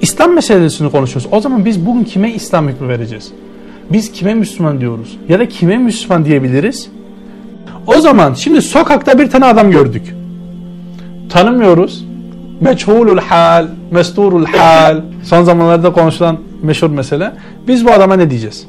İslam meselesini konuşuyoruz. O zaman biz bugün kime İslam hükmü vereceğiz? Biz kime Müslüman diyoruz? Ya da kime Müslüman diyebiliriz? O zaman şimdi sokakta bir tane adam gördük. Tanımıyoruz. Meçhulul hal, mesturul hal. Son zamanlarda konuşulan meşhur mesele. Biz bu adama ne diyeceğiz?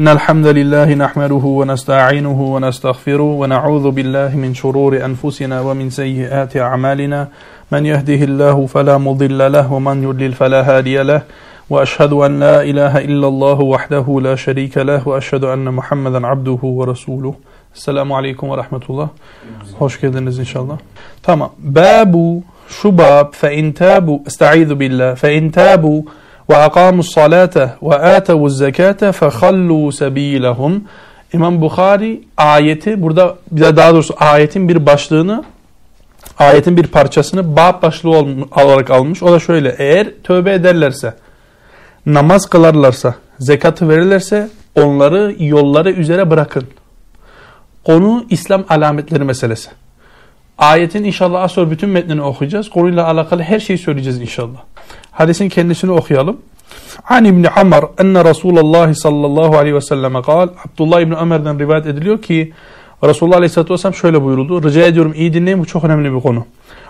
إن الحمد لله نحمده ونستعينه ونستغفره ونعوذ بالله من شرور أنفسنا ومن سيئات أعمالنا من يهده الله فلا مضل له ومن يضلل فلا هادي له وأشهد أن لا إله إلا الله وحده لا شريك له وأشهد أن محمدا عبده ورسوله Selamun Aleyküm ve Rahmetullah. Hoş geldiniz inşallah. Tamam. Babu şu bab fe in tabu estaizu billah fe in salate ve atevuz zekate fehallu sebilehum. İmam Bukhari ayeti burada daha doğrusu ayetin bir başlığını ayetin bir parçasını bab başlığı olarak almış. O da şöyle eğer tövbe ederlerse namaz kılarlarsa zekatı verirlerse onları yolları üzere bırakın. Konu İslam alametleri meselesi. Ayetin inşallah az sonra bütün metnini okuyacağız. Konuyla alakalı her şeyi söyleyeceğiz inşallah. Hadisin kendisini okuyalım. An İbni Amr enne Resulullah sallallahu aleyhi ve selleme kal. Abdullah İbni Ömer'den rivayet ediliyor ki Resulullah aleyhissalatü vesselam şöyle buyuruldu. Rica ediyorum iyi dinleyin bu çok önemli bir konu.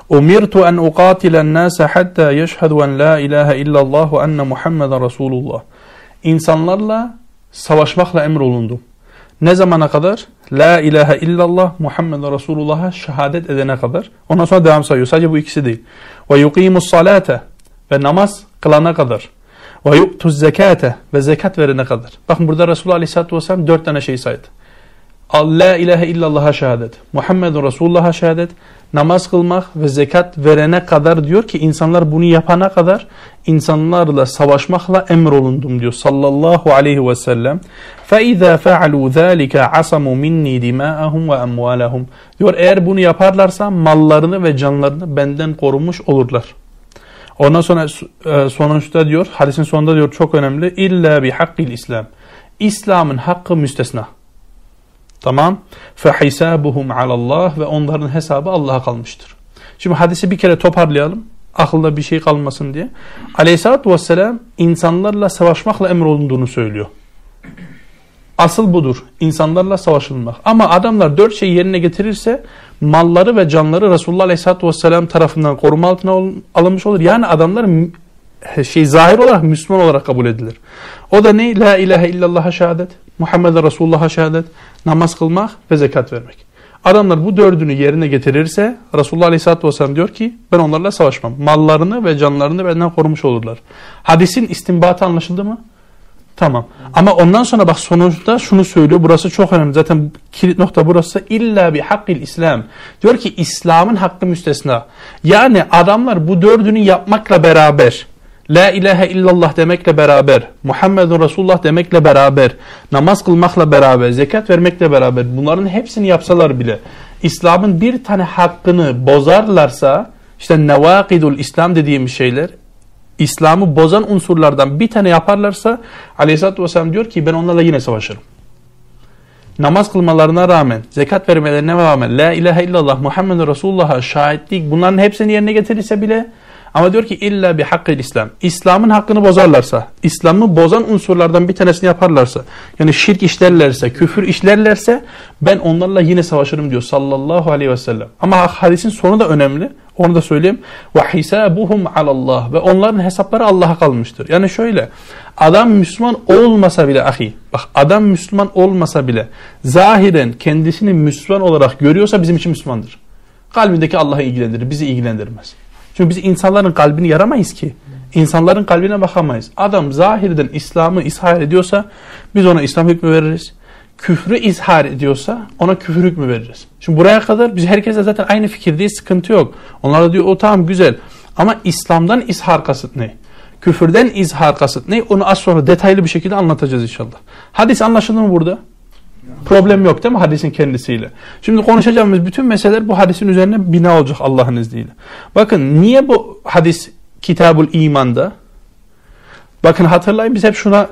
Umirtu en uqatilen nase hatta yeşhedü en la ilahe illallah ve enne Muhammeden Resulullah. İnsanlarla savaşmakla emrolundum. Ne zamana kadar? La ilahe illallah Muhammed Resulullah'a şehadet edene kadar. Ondan sonra devam sayıyor. Sadece bu ikisi değil. Ve yuqimus salate ve namaz kılana kadar. Ve yu'tuz zekate ve zekat verene kadar. Bakın burada Resulullah Aleyhisselatü Vesselam dört tane şey saydı. La ilahe illallah'a şehadet. Muhammedun Resulullah'a şehadet. Namaz kılmak ve zekat verene kadar diyor ki insanlar bunu yapana kadar insanlarla savaşmakla emrolundum diyor sallallahu aleyhi ve sellem. فَاِذَا فَعَلُوا ذَٰلِكَ عَصَمُوا مِنِّي دِمَاءَهُمْ وَاَمْوَالَهُمْ Diyor eğer bunu yaparlarsa mallarını ve canlarını benden korumuş olurlar. Ondan sonra sonuçta diyor hadisin sonunda diyor çok önemli. İlla bi hakkil İslam. İslam'ın hakkı müstesna. Tamam. فَحِسَابُهُمْ عَلَى اللّٰهِ Ve onların hesabı Allah'a kalmıştır. Şimdi hadisi bir kere toparlayalım. Aklında bir şey kalmasın diye. Aleyhisselatü Vesselam insanlarla savaşmakla emrolunduğunu söylüyor. Asıl budur. İnsanlarla savaşılmak. Ama adamlar dört şeyi yerine getirirse malları ve canları Resulullah Aleyhisselatü Vesselam tarafından koruma altına alınmış olur. Yani adamlar şey zahir olarak Müslüman olarak kabul edilir. O da ne? La ilahe illallah'a şehadet, Muhammed Resulullah'a şehadet, namaz kılmak ve zekat vermek. Adamlar bu dördünü yerine getirirse Resulullah Aleyhisselatü Vesselam diyor ki ben onlarla savaşmam. Mallarını ve canlarını benden korumuş olurlar. Hadisin istinbatı anlaşıldı mı? Tamam. Ama ondan sonra bak sonuçta şunu söylüyor. Burası çok önemli. Zaten kilit nokta burası. İlla bi hakkil İslam. Diyor ki İslam'ın hakkı müstesna. Yani adamlar bu dördünü yapmakla beraber La ilahe illallah demekle beraber, Muhammedun Resulullah demekle beraber, namaz kılmakla beraber, zekat vermekle beraber bunların hepsini yapsalar bile İslam'ın bir tane hakkını bozarlarsa işte nevakidul İslam dediğimiz şeyler İslam'ı bozan unsurlardan bir tane yaparlarsa Aleyhisselatü Vesselam diyor ki ben onlarla yine savaşırım. Namaz kılmalarına rağmen, zekat vermelerine rağmen, La ilahe illallah Muhammed Resulullah'a şahitlik bunların hepsini yerine getirirse bile ama diyor ki illa bi hakkı İslam. İslam'ın hakkını bozarlarsa, İslam'ı bozan unsurlardan bir tanesini yaparlarsa, yani şirk işlerlerse, küfür işlerlerse ben onlarla yine savaşırım diyor sallallahu aleyhi ve sellem. Ama hadisin sonu da önemli. Onu da söyleyeyim. Ve hisabuhum alallah ve onların hesapları Allah'a kalmıştır. Yani şöyle adam Müslüman olmasa bile ahi bak adam Müslüman olmasa bile zahiren kendisini Müslüman olarak görüyorsa bizim için Müslümandır. Kalbindeki Allah'ı ilgilendirir, bizi ilgilendirmez. Çünkü biz insanların kalbini yaramayız ki. İnsanların kalbine bakamayız. Adam zahirden İslam'ı ishar ediyorsa biz ona İslam hükmü veririz. Küfrü izhar ediyorsa ona küfür hükmü veririz. Şimdi buraya kadar biz herkese zaten aynı fikirdeyiz sıkıntı yok. Onlar da diyor o tamam güzel. Ama İslam'dan izhar kasıt ne? Küfürden izhar kasıt ne? Onu az sonra detaylı bir şekilde anlatacağız inşallah. Hadis anlaşıldı mı burada? Problem yok değil mi hadisin kendisiyle? Şimdi konuşacağımız bütün meseleler bu hadisin üzerine bina olacak Allah'ın izniyle. Bakın niye bu hadis Kitabul İman'da? Bakın hatırlayın biz hep şuna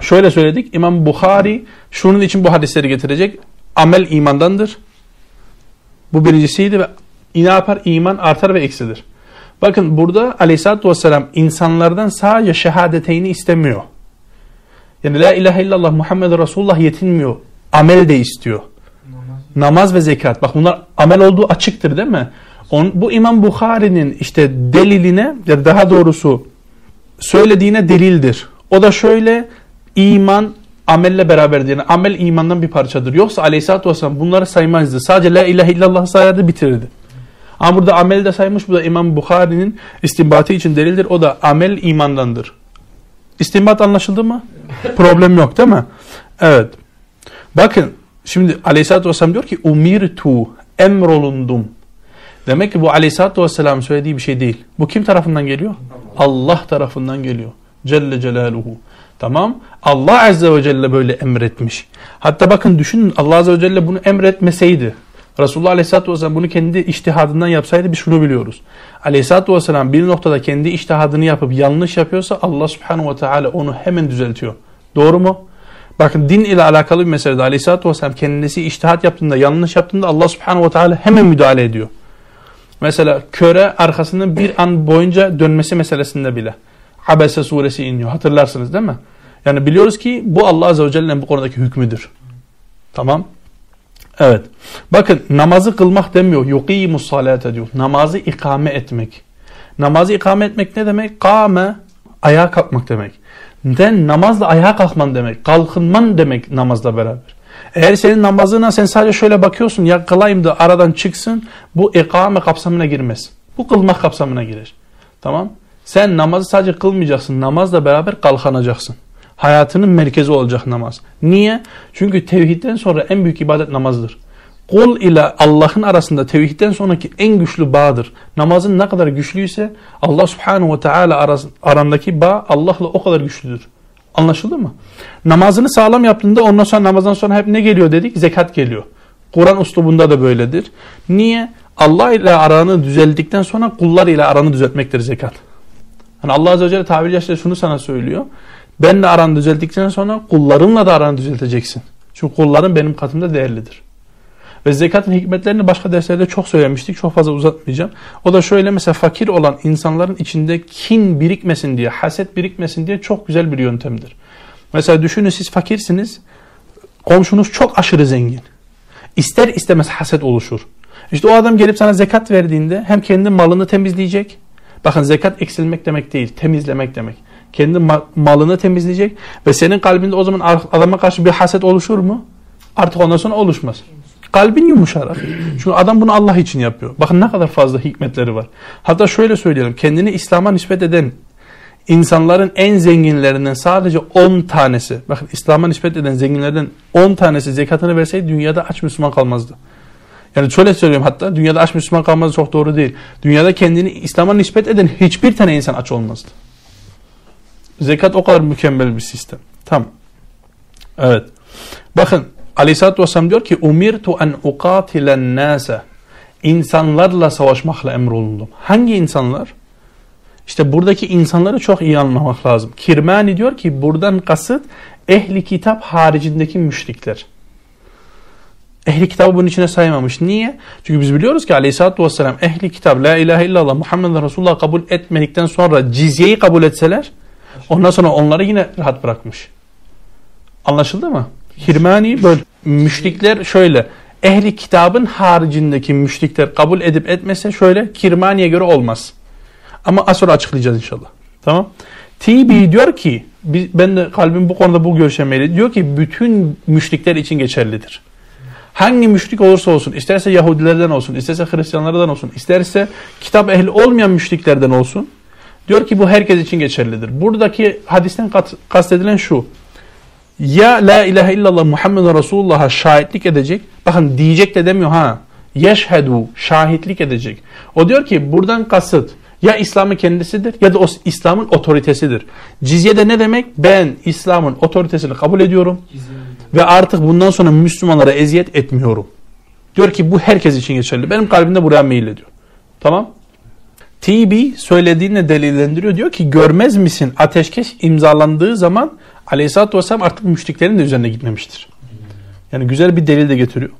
şöyle söyledik. İmam Bukhari şunun için bu hadisleri getirecek. Amel imandandır. Bu birincisiydi ve ne yapar? İman artar ve eksilir. Bakın burada aleyhissalatü vesselam insanlardan sadece şehadeteyni istemiyor. Yani la ilahe illallah Muhammed Resulullah yetinmiyor. Amel de istiyor. Namaz. Namaz ve zekat. Bak bunlar amel olduğu açıktır değil mi? On, bu İmam Bukhari'nin işte deliline ya daha doğrusu söylediğine delildir. O da şöyle iman amelle beraberdir. Yani amel imandan bir parçadır. Yoksa aleyhissalatü vesselam bunları saymazdı. Sadece la ilahe illallah sayardı bitirirdi. Ama burada amel de saymış. Bu da İmam Bukhari'nin istinbatı için delildir. O da amel imandandır. İstinbat anlaşıldı mı? Problem yok değil mi? Evet. Bakın şimdi aleyhissalatü vesselam diyor ki umirtu emrolundum. Demek ki bu aleyhissalatü vesselam söylediği bir şey değil. Bu kim tarafından geliyor? Allah tarafından geliyor. Celle Celaluhu. Tamam. Allah Azze ve Celle böyle emretmiş. Hatta bakın düşünün Allah Azze ve Celle bunu emretmeseydi. Resulullah Aleyhisselatü Vesselam bunu kendi iştihadından yapsaydı biz şunu biliyoruz. Aleyhisselatü Vesselam bir noktada kendi iştihadını yapıp yanlış yapıyorsa Allah Subhanahu ve Teala onu hemen düzeltiyor. Doğru mu? Bakın din ile alakalı bir meselede Aleyhisselatü Vesselam kendisi iştihat yaptığında yanlış yaptığında Allah Subhanahu ve Teala hemen müdahale ediyor. Mesela köre arkasının bir an boyunca dönmesi meselesinde bile. Abese suresi iniyor. Hatırlarsınız değil mi? Yani biliyoruz ki bu Allah Azze ve Celle'nin bu konudaki hükmüdür. Tamam. Evet. Bakın namazı kılmak demiyor. Yuqimus salate diyor. Namazı ikame etmek. Namazı ikame etmek ne demek? Kame ayağa kalkmak demek. Den namazla ayağa kalkman demek. Kalkınman demek namazla beraber. Eğer senin namazına sen sadece şöyle bakıyorsun ya kılayım da aradan çıksın bu ikame kapsamına girmez. Bu kılmak kapsamına girer. Tamam. Sen namazı sadece kılmayacaksın. Namazla beraber kalkanacaksın. Hayatının merkezi olacak namaz. Niye? Çünkü tevhidden sonra en büyük ibadet namazdır. Kul ile Allah'ın arasında tevhidden sonraki en güçlü bağdır. Namazın ne kadar güçlüyse Allah subhanahu ve teala arandaki bağ Allah'la o kadar güçlüdür. Anlaşıldı mı? Namazını sağlam yaptığında ondan sonra namazdan sonra hep ne geliyor dedik? Zekat geliyor. Kur'an uslubunda da böyledir. Niye? Allah ile aranı düzeldikten sonra kullar ile aranı düzeltmektir zekat. Hani Allah Azze ve Celle tabiri caizse şunu sana söylüyor. Benle aranı düzelttikten sonra kullarınla da aranı düzelteceksin. Çünkü kulların benim katımda değerlidir. Ve zekatın hikmetlerini başka derslerde çok söylemiştik. Çok fazla uzatmayacağım. O da şöyle mesela fakir olan insanların içinde kin birikmesin diye, haset birikmesin diye çok güzel bir yöntemdir. Mesela düşünün siz fakirsiniz. Komşunuz çok aşırı zengin. İster istemez haset oluşur. İşte o adam gelip sana zekat verdiğinde hem kendi malını temizleyecek. Bakın zekat eksilmek demek değil, temizlemek demek. Kendi malını temizleyecek ve senin kalbinde o zaman adama karşı bir haset oluşur mu? Artık ondan sonra oluşmaz. Kalbin yumuşar. Çünkü adam bunu Allah için yapıyor. Bakın ne kadar fazla hikmetleri var. Hatta şöyle söyleyelim. Kendini İslam'a nispet eden insanların en zenginlerinden sadece 10 tanesi, bakın İslam'a nispet eden zenginlerden 10 tanesi zekatını verseydi dünyada aç Müslüman kalmazdı. Yani şöyle söylüyorum hatta dünyada aç Müslüman kalmazdı çok doğru değil. Dünyada kendini İslam'a nispet eden hiçbir tane insan aç olmazdı. Zekat o kadar mükemmel bir sistem. Tamam. Evet. Bakın Aleyhisselatü Vesselam diyor ki umirtu en uqatilen nase insanlarla savaşmakla emrolundum. Hangi insanlar? İşte buradaki insanları çok iyi anlamak lazım. Kirmani diyor ki buradan kasıt ehli kitap haricindeki müşrikler. Ehli kitabı bunun içine saymamış. Niye? Çünkü biz biliyoruz ki aleyhissalatü vesselam ehli kitap la ilahe illallah Muhammed Resulullah kabul etmedikten sonra cizyeyi kabul etseler ondan sonra onları yine rahat bırakmış. Anlaşıldı mı? Hirmani böyle. Müşrikler şöyle. Ehli kitabın haricindeki müşrikler kabul edip etmese şöyle Kirmani'ye göre olmaz. Ama az sonra açıklayacağız inşallah. Tamam. TB diyor ki ben de kalbim bu konuda bu görüşe Diyor ki bütün müşrikler için geçerlidir. Hangi müşrik olursa olsun, isterse Yahudilerden olsun, isterse Hristiyanlardan olsun, isterse kitap ehli olmayan müşriklerden olsun. Diyor ki bu herkes için geçerlidir. Buradaki hadisten kastedilen şu ya la ilahe illallah Muhammed Resulullah'a şahitlik edecek. Bakın diyecek de demiyor ha. Yeşhedu şahitlik edecek. O diyor ki buradan kasıt ya İslam'ın kendisidir ya da o İslam'ın otoritesidir. Cizye de ne demek? Ben İslam'ın otoritesini kabul ediyorum. Ve artık bundan sonra Müslümanlara eziyet etmiyorum. Diyor ki bu herkes için geçerli. Benim kalbimde buraya meyil ediyor. Tamam. TB söylediğini delillendiriyor. Diyor ki görmez misin ateşkes imzalandığı zaman aleyhissalatü vesselam artık müşriklerin de üzerine gitmemiştir. Yani güzel bir delil de getiriyor.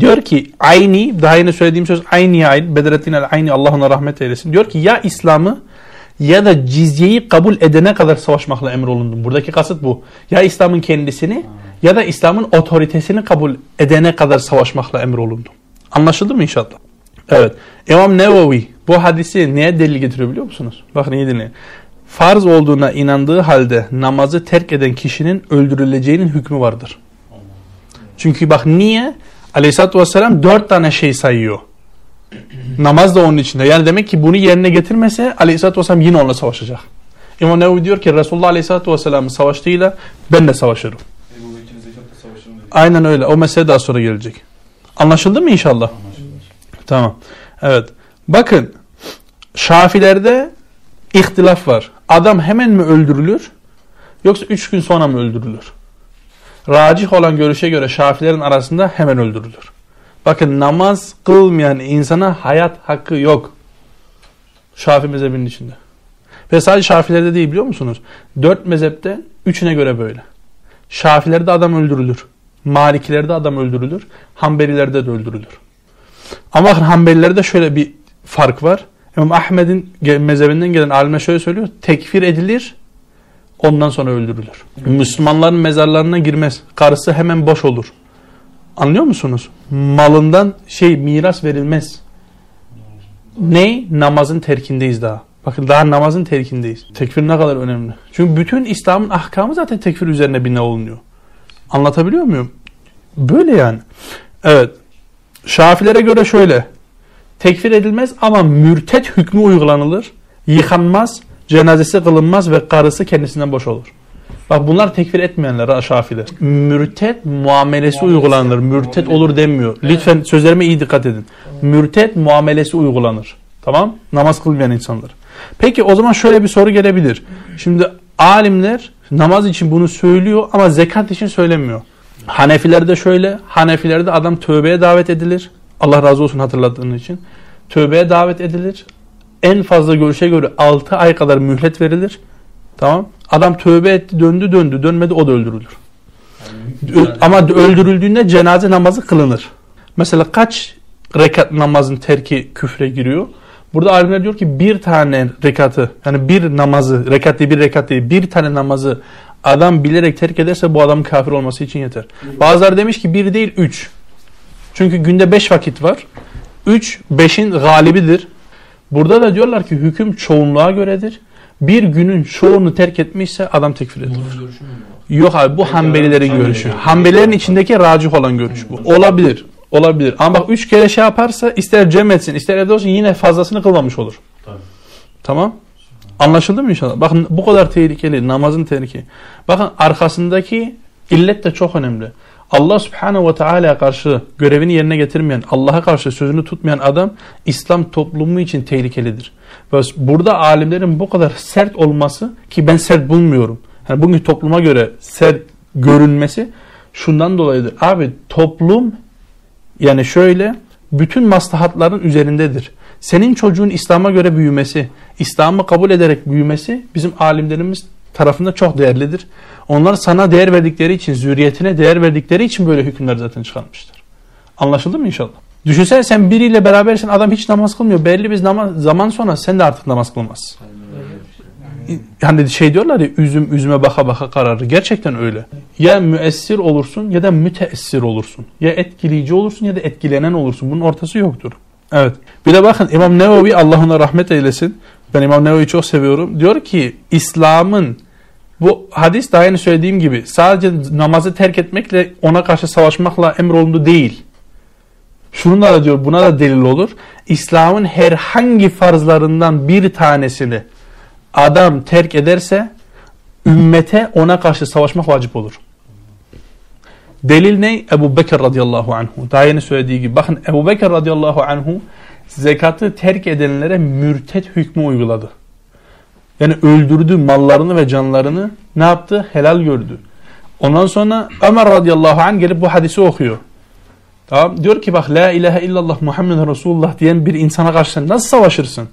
Diyor ki Ayni, daha yine söylediğim söz Ayni ayn, Bedrettin el Ayni Allah ona rahmet eylesin. Diyor ki ya İslam'ı ya da cizyeyi kabul edene kadar savaşmakla emrolundum. Buradaki kasıt bu. Ya İslam'ın kendisini ya da İslam'ın otoritesini kabul edene kadar savaşmakla emrolundum. Anlaşıldı mı inşallah? Evet. İmam Nevevi bu hadisi neye delil getiriyor biliyor musunuz? Bakın iyi dinleyin. Farz olduğuna inandığı halde namazı terk eden kişinin öldürüleceğinin hükmü vardır. Çünkü bak niye? Aleyhisselatü Vesselam dört tane şey sayıyor. Namaz da onun içinde. Yani demek ki bunu yerine getirmese Aleyhisselatü Vesselam yine onunla savaşacak. İmam Nevevi diyor ki Resulullah Aleyhisselatü Vesselam'ın savaştığıyla ben de savaşırım. Aynen öyle. O mesele daha sonra gelecek. Anlaşıldı mı inşallah? Anlaşıldı. Tamam. Evet. Bakın Şafilerde ihtilaf var. Adam hemen mi öldürülür yoksa üç gün sonra mı öldürülür? Racih olan görüşe göre Şafilerin arasında hemen öldürülür. Bakın namaz kılmayan insana hayat hakkı yok. Şafi mezhebinin içinde. Ve sadece Şafilerde değil biliyor musunuz? Dört mezhepte üçüne göre böyle. Şafilerde adam öldürülür. Malikilerde adam öldürülür. Hanbelilerde de öldürülür. Ama Hanbelilerde şöyle bir fark var. İmam Ahmet'in mezhebinden gelen alime şöyle söylüyor. Tekfir edilir ondan sonra öldürülür. Müslümanların mezarlarına girmez. Karısı hemen boş olur. Anlıyor musunuz? Malından şey miras verilmez. Ne? Namazın terkindeyiz daha. Bakın daha namazın terkindeyiz. Tekfir ne kadar önemli. Çünkü bütün İslam'ın ahkamı zaten tekfir üzerine bina olunuyor. Anlatabiliyor muyum? Böyle yani. Evet. Şafilere göre şöyle. Tekfir edilmez ama mürtet hükmü uygulanılır. Yıkanmaz, cenazesi kılınmaz ve karısı kendisinden boş olur. Bak bunlar tekfir etmeyenler Şafi'de. Mürtet muamelesi uygulanır. Mürtet olur demiyor. Lütfen sözlerime iyi dikkat edin. Mürtet muamelesi uygulanır. Tamam? Namaz kılmayan insanlar. Peki o zaman şöyle bir soru gelebilir. Şimdi alimler namaz için bunu söylüyor ama zekat için söylemiyor. Hanefilerde şöyle, Hanefilerde adam tövbeye davet edilir. Allah razı olsun hatırlattığın için. Tövbeye davet edilir. En fazla görüşe göre 6 ay kadar mühlet verilir. Tamam. Adam tövbe etti, döndü, döndü, dönmedi o da öldürülür. Yani, Ama öldürüldüğünde cenaze namazı kılınır. Mesela kaç rekat namazın terki küfre giriyor? Burada alimler diyor ki bir tane rekatı yani bir namazı rekat değil bir rekat değil bir tane namazı adam bilerek terk ederse bu adam kafir olması için yeter. Bazıları demiş ki bir değil üç. Çünkü günde beş vakit var. Üç beşin galibidir. Burada da diyorlar ki hüküm çoğunluğa göredir. Bir günün çoğunu terk etmişse adam tekfir edilir. Yok abi bu Hanbelilerin görüşü. Hanbelilerin içindeki racih olan görüş bu. Olabilir. Olabilir. Ama bak üç kere şey yaparsa ister cem etsin ister evde olsun yine fazlasını kılmamış olur. Tabii. Tamam. Anlaşıldı mı inşallah? Bakın bu kadar tehlikeli namazın tehlikeli. Bakın arkasındaki illet de çok önemli. Allah subhanehu ve teala karşı görevini yerine getirmeyen, Allah'a karşı sözünü tutmayan adam İslam toplumu için tehlikelidir. Ve burada alimlerin bu kadar sert olması ki ben sert bulmuyorum. Yani bugün topluma göre sert görünmesi şundan dolayıdır. Abi toplum yani şöyle bütün maslahatların üzerindedir. Senin çocuğun İslam'a göre büyümesi, İslam'ı kabul ederek büyümesi bizim alimlerimiz tarafında çok değerlidir. Onlar sana değer verdikleri için, zürriyetine değer verdikleri için böyle hükümler zaten çıkarmıştır. Anlaşıldı mı inşallah? Düşünsene sen biriyle berabersin adam hiç namaz kılmıyor. Belli bir zaman, zaman sonra sen de artık namaz kılmazsın. Yani şey diyorlar ya üzüm üzüme baka baka kararı. Gerçekten öyle. Ya müessir olursun ya da müteessir olursun. Ya etkileyici olursun ya da etkilenen olursun. Bunun ortası yoktur. Evet. Bir de bakın İmam Nevevi Allah ona rahmet eylesin. Ben İmam Nevevi'yi çok seviyorum. Diyor ki İslam'ın bu hadis daha yeni söylediğim gibi sadece namazı terk etmekle ona karşı savaşmakla emrolundu değil. Şunu da diyor buna da delil olur. İslam'ın herhangi farzlarından bir tanesini adam terk ederse ümmete ona karşı savaşmak vacip olur. Delil ne? Ebu Bekir radıyallahu anhu. Daha yeni söylediği gibi. Bakın Ebu Bekir radıyallahu anhu zekatı terk edenlere mürtet hükmü uyguladı. Yani öldürdü mallarını ve canlarını ne yaptı? Helal gördü. Ondan sonra Ömer radıyallahu anh gelip bu hadisi okuyor. Tamam. Diyor ki bak la ilahe illallah Muhammed Resulullah diyen bir insana karşı nasıl savaşırsın?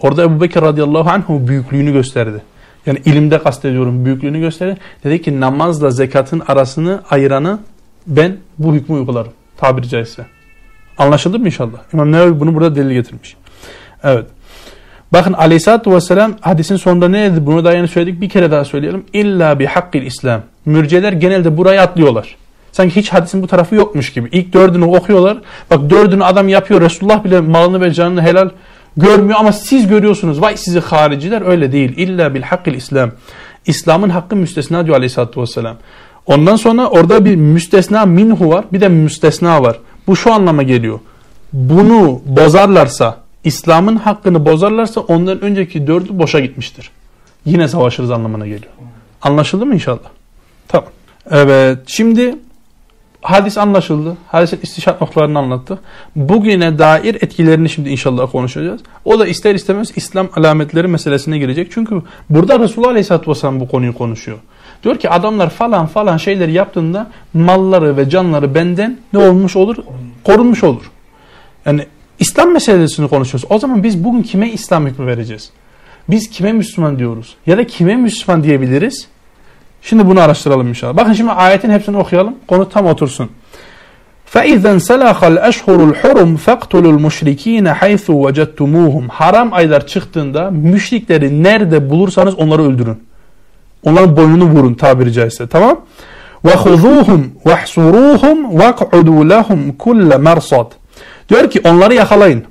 Orada Ebu Bekir radıyallahu anh büyüklüğünü gösterdi. Yani ilimde kastediyorum büyüklüğünü gösterdi. Dedi ki namazla zekatın arasını ayıranı ben bu hükmü uygularım. Tabiri caizse. Anlaşıldı mı inşallah? İmam Nevevi bunu burada delil getirmiş. Evet. Bakın aleyhissalatü vesselam hadisin sonunda ne dedi? Bunu da yeni söyledik. Bir kere daha söyleyelim. İlla bi hakkil İslam. Mürceler genelde burayı atlıyorlar. Sanki hiç hadisin bu tarafı yokmuş gibi. İlk dördünü okuyorlar. Bak dördünü adam yapıyor. Resulullah bile malını ve canını helal görmüyor ama siz görüyorsunuz. Vay sizi hariciler öyle değil. İlla bil hakkil İslam. İslam'ın hakkı müstesna diyor aleyhissalatü vesselam. Ondan sonra orada bir müstesna minhu var. Bir de müstesna var. Bu şu anlama geliyor. Bunu bozarlarsa, İslam'ın hakkını bozarlarsa ondan önceki dördü boşa gitmiştir. Yine savaşırız anlamına geliyor. Anlaşıldı mı inşallah? Tamam. Evet. Şimdi hadis anlaşıldı. Hadisin istişat noktalarını anlattık. Bugüne dair etkilerini şimdi inşallah konuşacağız. O da ister istemez İslam alametleri meselesine girecek. Çünkü burada Resulullah Aleyhisselatü Vesselam bu konuyu konuşuyor. Diyor ki adamlar falan falan şeyler yaptığında malları ve canları benden ne olmuş olur? Korunmuş olur. Yani İslam meselesini konuşuyoruz. O zaman biz bugün kime İslam hükmü vereceğiz? Biz kime Müslüman diyoruz? Ya da kime Müslüman diyebiliriz? Şimdi bunu araştıralım inşallah. Bakın şimdi ayetin hepsini okuyalım. Konu tam otursun. فَاِذَنْ سَلَخَ الْاَشْهُرُ الْحُرُمْ فَقْتُلُوا الْمُشْرِك۪ينَ حَيْثُ وَجَدْتُمُوهُم Haram aylar çıktığında müşrikleri nerede bulursanız onları öldürün. Onların boynunu vurun tabiri caizse. Tamam? وَخُذُوهُمْ وَحْسُرُوهُمْ وَقْعُدُوا لَهُمْ كُلَّ مَرْصَدٍ Diyor ki onları yakalayın.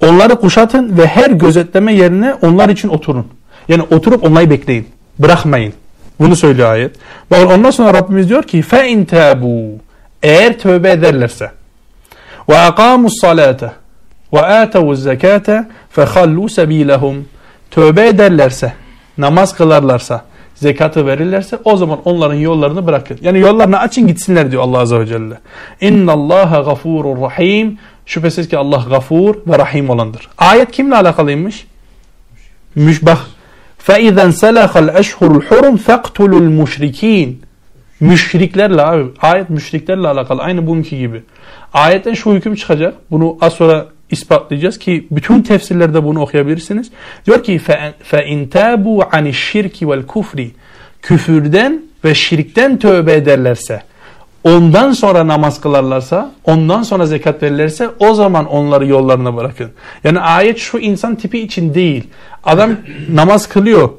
Onları kuşatın ve her gözetleme yerine onlar için oturun. Yani oturup onları bekleyin. Bırakmayın. Bunu söylüyor ayet. Bakın ondan sonra Rabbimiz diyor ki فَاِنْ تَابُوا Eğer tövbe ederlerse وَاَقَامُوا الصَّلَاةَ وَآتَوُوا الزَّكَاةَ فَخَلُّوا سَب۪يلَهُمْ Tövbe ederlerse, namaz kılarlarsa, zekatı verirlerse o zaman onların yollarını bırakın. Yani yollarını açın gitsinler diyor Allah Azze ve Celle. İnna Allaha gafurur rahim. Şüphesiz ki Allah gafur ve rahim olandır. Ayet kimle alakalıymış? Müşbah. فَاِذَنْ سَلَخَ الْاَشْهُرُ الْحُرُمْ فَقْتُلُ الْمُشْرِك۪ينَ Müşriklerle abi. Ayet müşriklerle alakalı. Aynı bununki gibi. Ayetten şu hüküm çıkacak. Bunu az sonra ispatlayacağız ki bütün tefsirlerde bunu okuyabilirsiniz. Diyor ki فَاِنْ تَابُوا عَنِ الشِّرْكِ وَالْكُفْرِ Küfürden ve şirkten tövbe ederlerse, ondan sonra namaz kılarlarsa, ondan sonra zekat verirlerse o zaman onları yollarına bırakın. Yani ayet şu insan tipi için değil. Adam namaz kılıyor,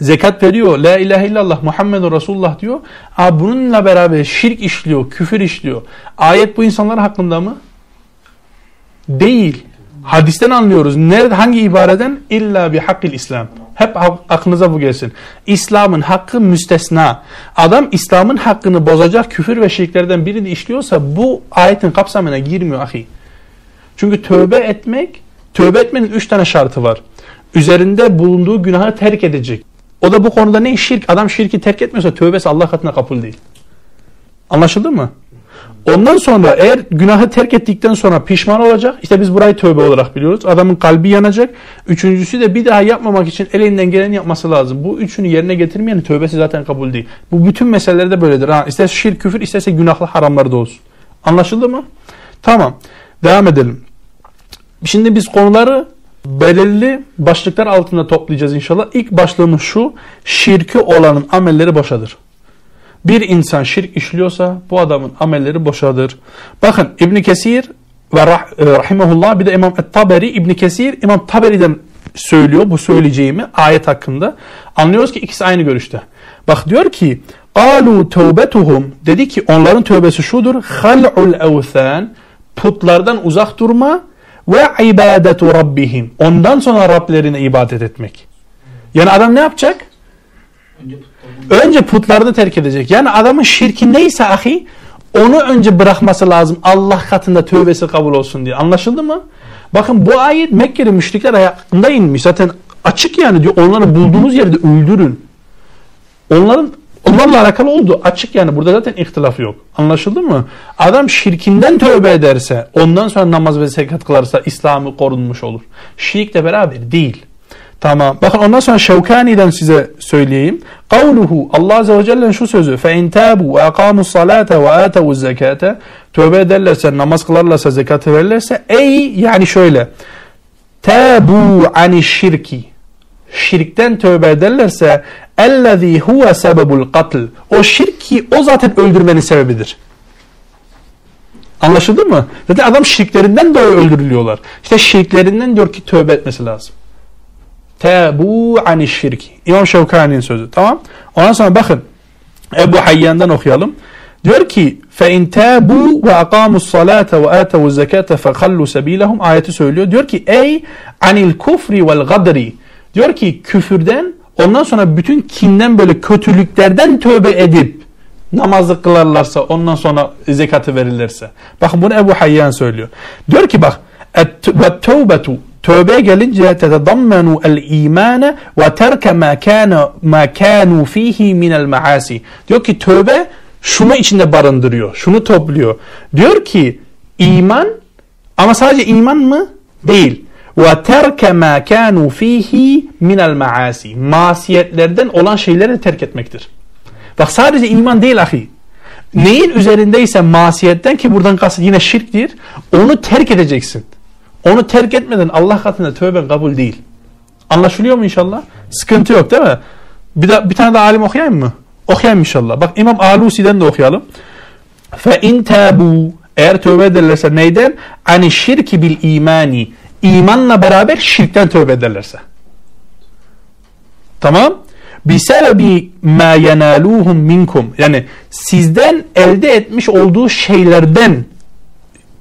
zekat veriyor, la ilahe illallah Muhammed Resulullah diyor. Ama bununla beraber şirk işliyor, küfür işliyor. Ayet bu insanlar hakkında mı? Değil. Hadisten anlıyoruz. Nerede, hangi ibareden? İlla bi hakkil İslam. Hep aklınıza bu gelsin. İslam'ın hakkı müstesna. Adam İslam'ın hakkını bozacak küfür ve şirklerden birini işliyorsa bu ayetin kapsamına girmiyor ahi. Çünkü tövbe etmek, tövbe etmenin üç tane şartı var. Üzerinde bulunduğu günahı terk edecek. O da bu konuda ne? Şirk. Adam şirki terk etmiyorsa tövbesi Allah katına kabul değil. Anlaşıldı mı? Ondan sonra eğer günahı terk ettikten sonra pişman olacak. İşte biz burayı tövbe olarak biliyoruz. Adamın kalbi yanacak. Üçüncüsü de bir daha yapmamak için elinden geleni yapması lazım. Bu üçünü yerine getirmeyen tövbesi zaten kabul değil. Bu bütün meselelerde böyledir. Ha, isterse şirk, küfür, isterse günahlı haramları da olsun. Anlaşıldı mı? Tamam. Devam edelim. Şimdi biz konuları belirli başlıklar altında toplayacağız inşallah. İlk başlığımız şu. Şirki olanın amelleri boşadır bir insan şirk işliyorsa bu adamın amelleri boşadır. Bakın İbn Kesir ve rah e, rahimehullah bir de İmam Et-Taberi İbn Kesir İmam Taberi'den söylüyor bu söyleyeceğimi ayet hakkında. Anlıyoruz ki ikisi aynı görüşte. Bak diyor ki qalu tevbetuhum dedi ki onların tövbesi şudur. Hal'ul evthan putlardan uzak durma ve ibadetu rabbihim. Ondan sonra Rablerine ibadet etmek. Yani adam ne yapacak? Önce Önce putlarını terk edecek. Yani adamın şirki neyse ahi onu önce bırakması lazım. Allah katında tövbesi kabul olsun diye. Anlaşıldı mı? Bakın bu ayet Mekke'li müşrikler hakkında inmiş. Zaten açık yani diyor. Onları bulduğunuz yerde öldürün. Onların onlarla alakalı oldu. Açık yani. Burada zaten ihtilaf yok. Anlaşıldı mı? Adam şirkinden tövbe ederse ondan sonra namaz ve zekat kılarsa İslam'ı korunmuş olur. Şirkle beraber değil. Tamam. Bakın ondan sonra Şevkani'den size söyleyeyim. Kavluhu Allah Azze ve Celle'nin şu sözü. Fe in tabu ve akamu salate ve atevu zekate. Tövbe ederlerse, namaz kılarlarsa, zekatı verirlerse. Ey yani şöyle. Tabu ani şirki. Şirkten tövbe ederlerse ellezî huve sebebul katl. O şirki o zaten öldürmenin sebebidir. Anlaşıldı mı? Zaten adam şirklerinden dolayı öldürülüyorlar. İşte şirklerinden diyor ki tövbe etmesi lazım. Tebu ani şirki. İmam Şevkani'nin sözü. Tamam. Ondan sonra bakın. Ebu Hayyan'dan okuyalım. Diyor ki فَاِنْ تَابُوا وَاَقَامُوا الصَّلَاةَ وَآتَوُوا الزَّكَاةَ فَخَلُّوا سَب۪يلَهُمْ Ayeti söylüyor. Diyor ki ey anil kufri vel gadri. Diyor ki küfürden ondan sonra bütün kinden böyle kötülüklerden tövbe edip namazı kılarlarsa ondan sonra zekatı verirlerse. Bakın bunu Ebu Hayyan söylüyor. Diyor ki bak وَالتَّوْبَةُ Tövbe gelince tetedammenu el imane ve terke ma kana ma kanu fihi min el maasi. Diyor ki tövbe şunu içinde barındırıyor. Şunu topluyor. Diyor ki iman ama sadece iman mı? Değil. Ve terke ma kanu fihi min el maasi. Masiyetlerden olan şeyleri terk etmektir. Bak sadece iman değil ahi. Neyin üzerindeyse masiyetten ki buradan kasıt yine şirktir. Onu terk edeceksin. Onu terk etmeden Allah katında tövben kabul değil. Anlaşılıyor mu inşallah? Sıkıntı yok değil mi? Bir, da, bir tane de alim okuyayım mı? Okuyayım inşallah. Bak İmam Alusi'den de okuyalım. Fe in tabu eğer tövbe ederlerse neyden? Ani şirki bil imani. İmanla beraber şirkten tövbe ederlerse. Tamam? Bisebebi ma yenaluhum minkum. Yani sizden elde etmiş olduğu şeylerden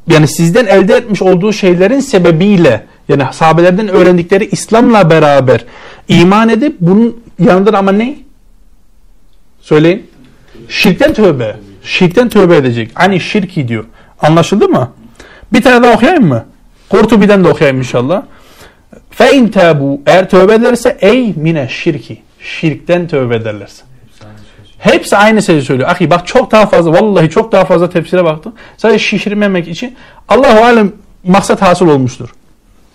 yani sizden elde etmiş olduğu şeylerin sebebiyle yani sahabelerden öğrendikleri İslam'la beraber iman edip bunun yanında ama ne? Söyleyin. Şirkten tövbe. Şirkten tövbe edecek. Hani şirki diyor. Anlaşıldı mı? Bir tane daha okuyayım mı? Kurtubi'den de okuyayım inşallah. Fe in tabu eğer tövbe ederlerse ey mine şirki. Şirkten tövbe ederlerse. Hepsi aynı şeyi söylüyor. Ahi bak çok daha fazla vallahi çok daha fazla tefsire baktım. Sadece şişirmemek için Allahu alem maksat hasıl olmuştur.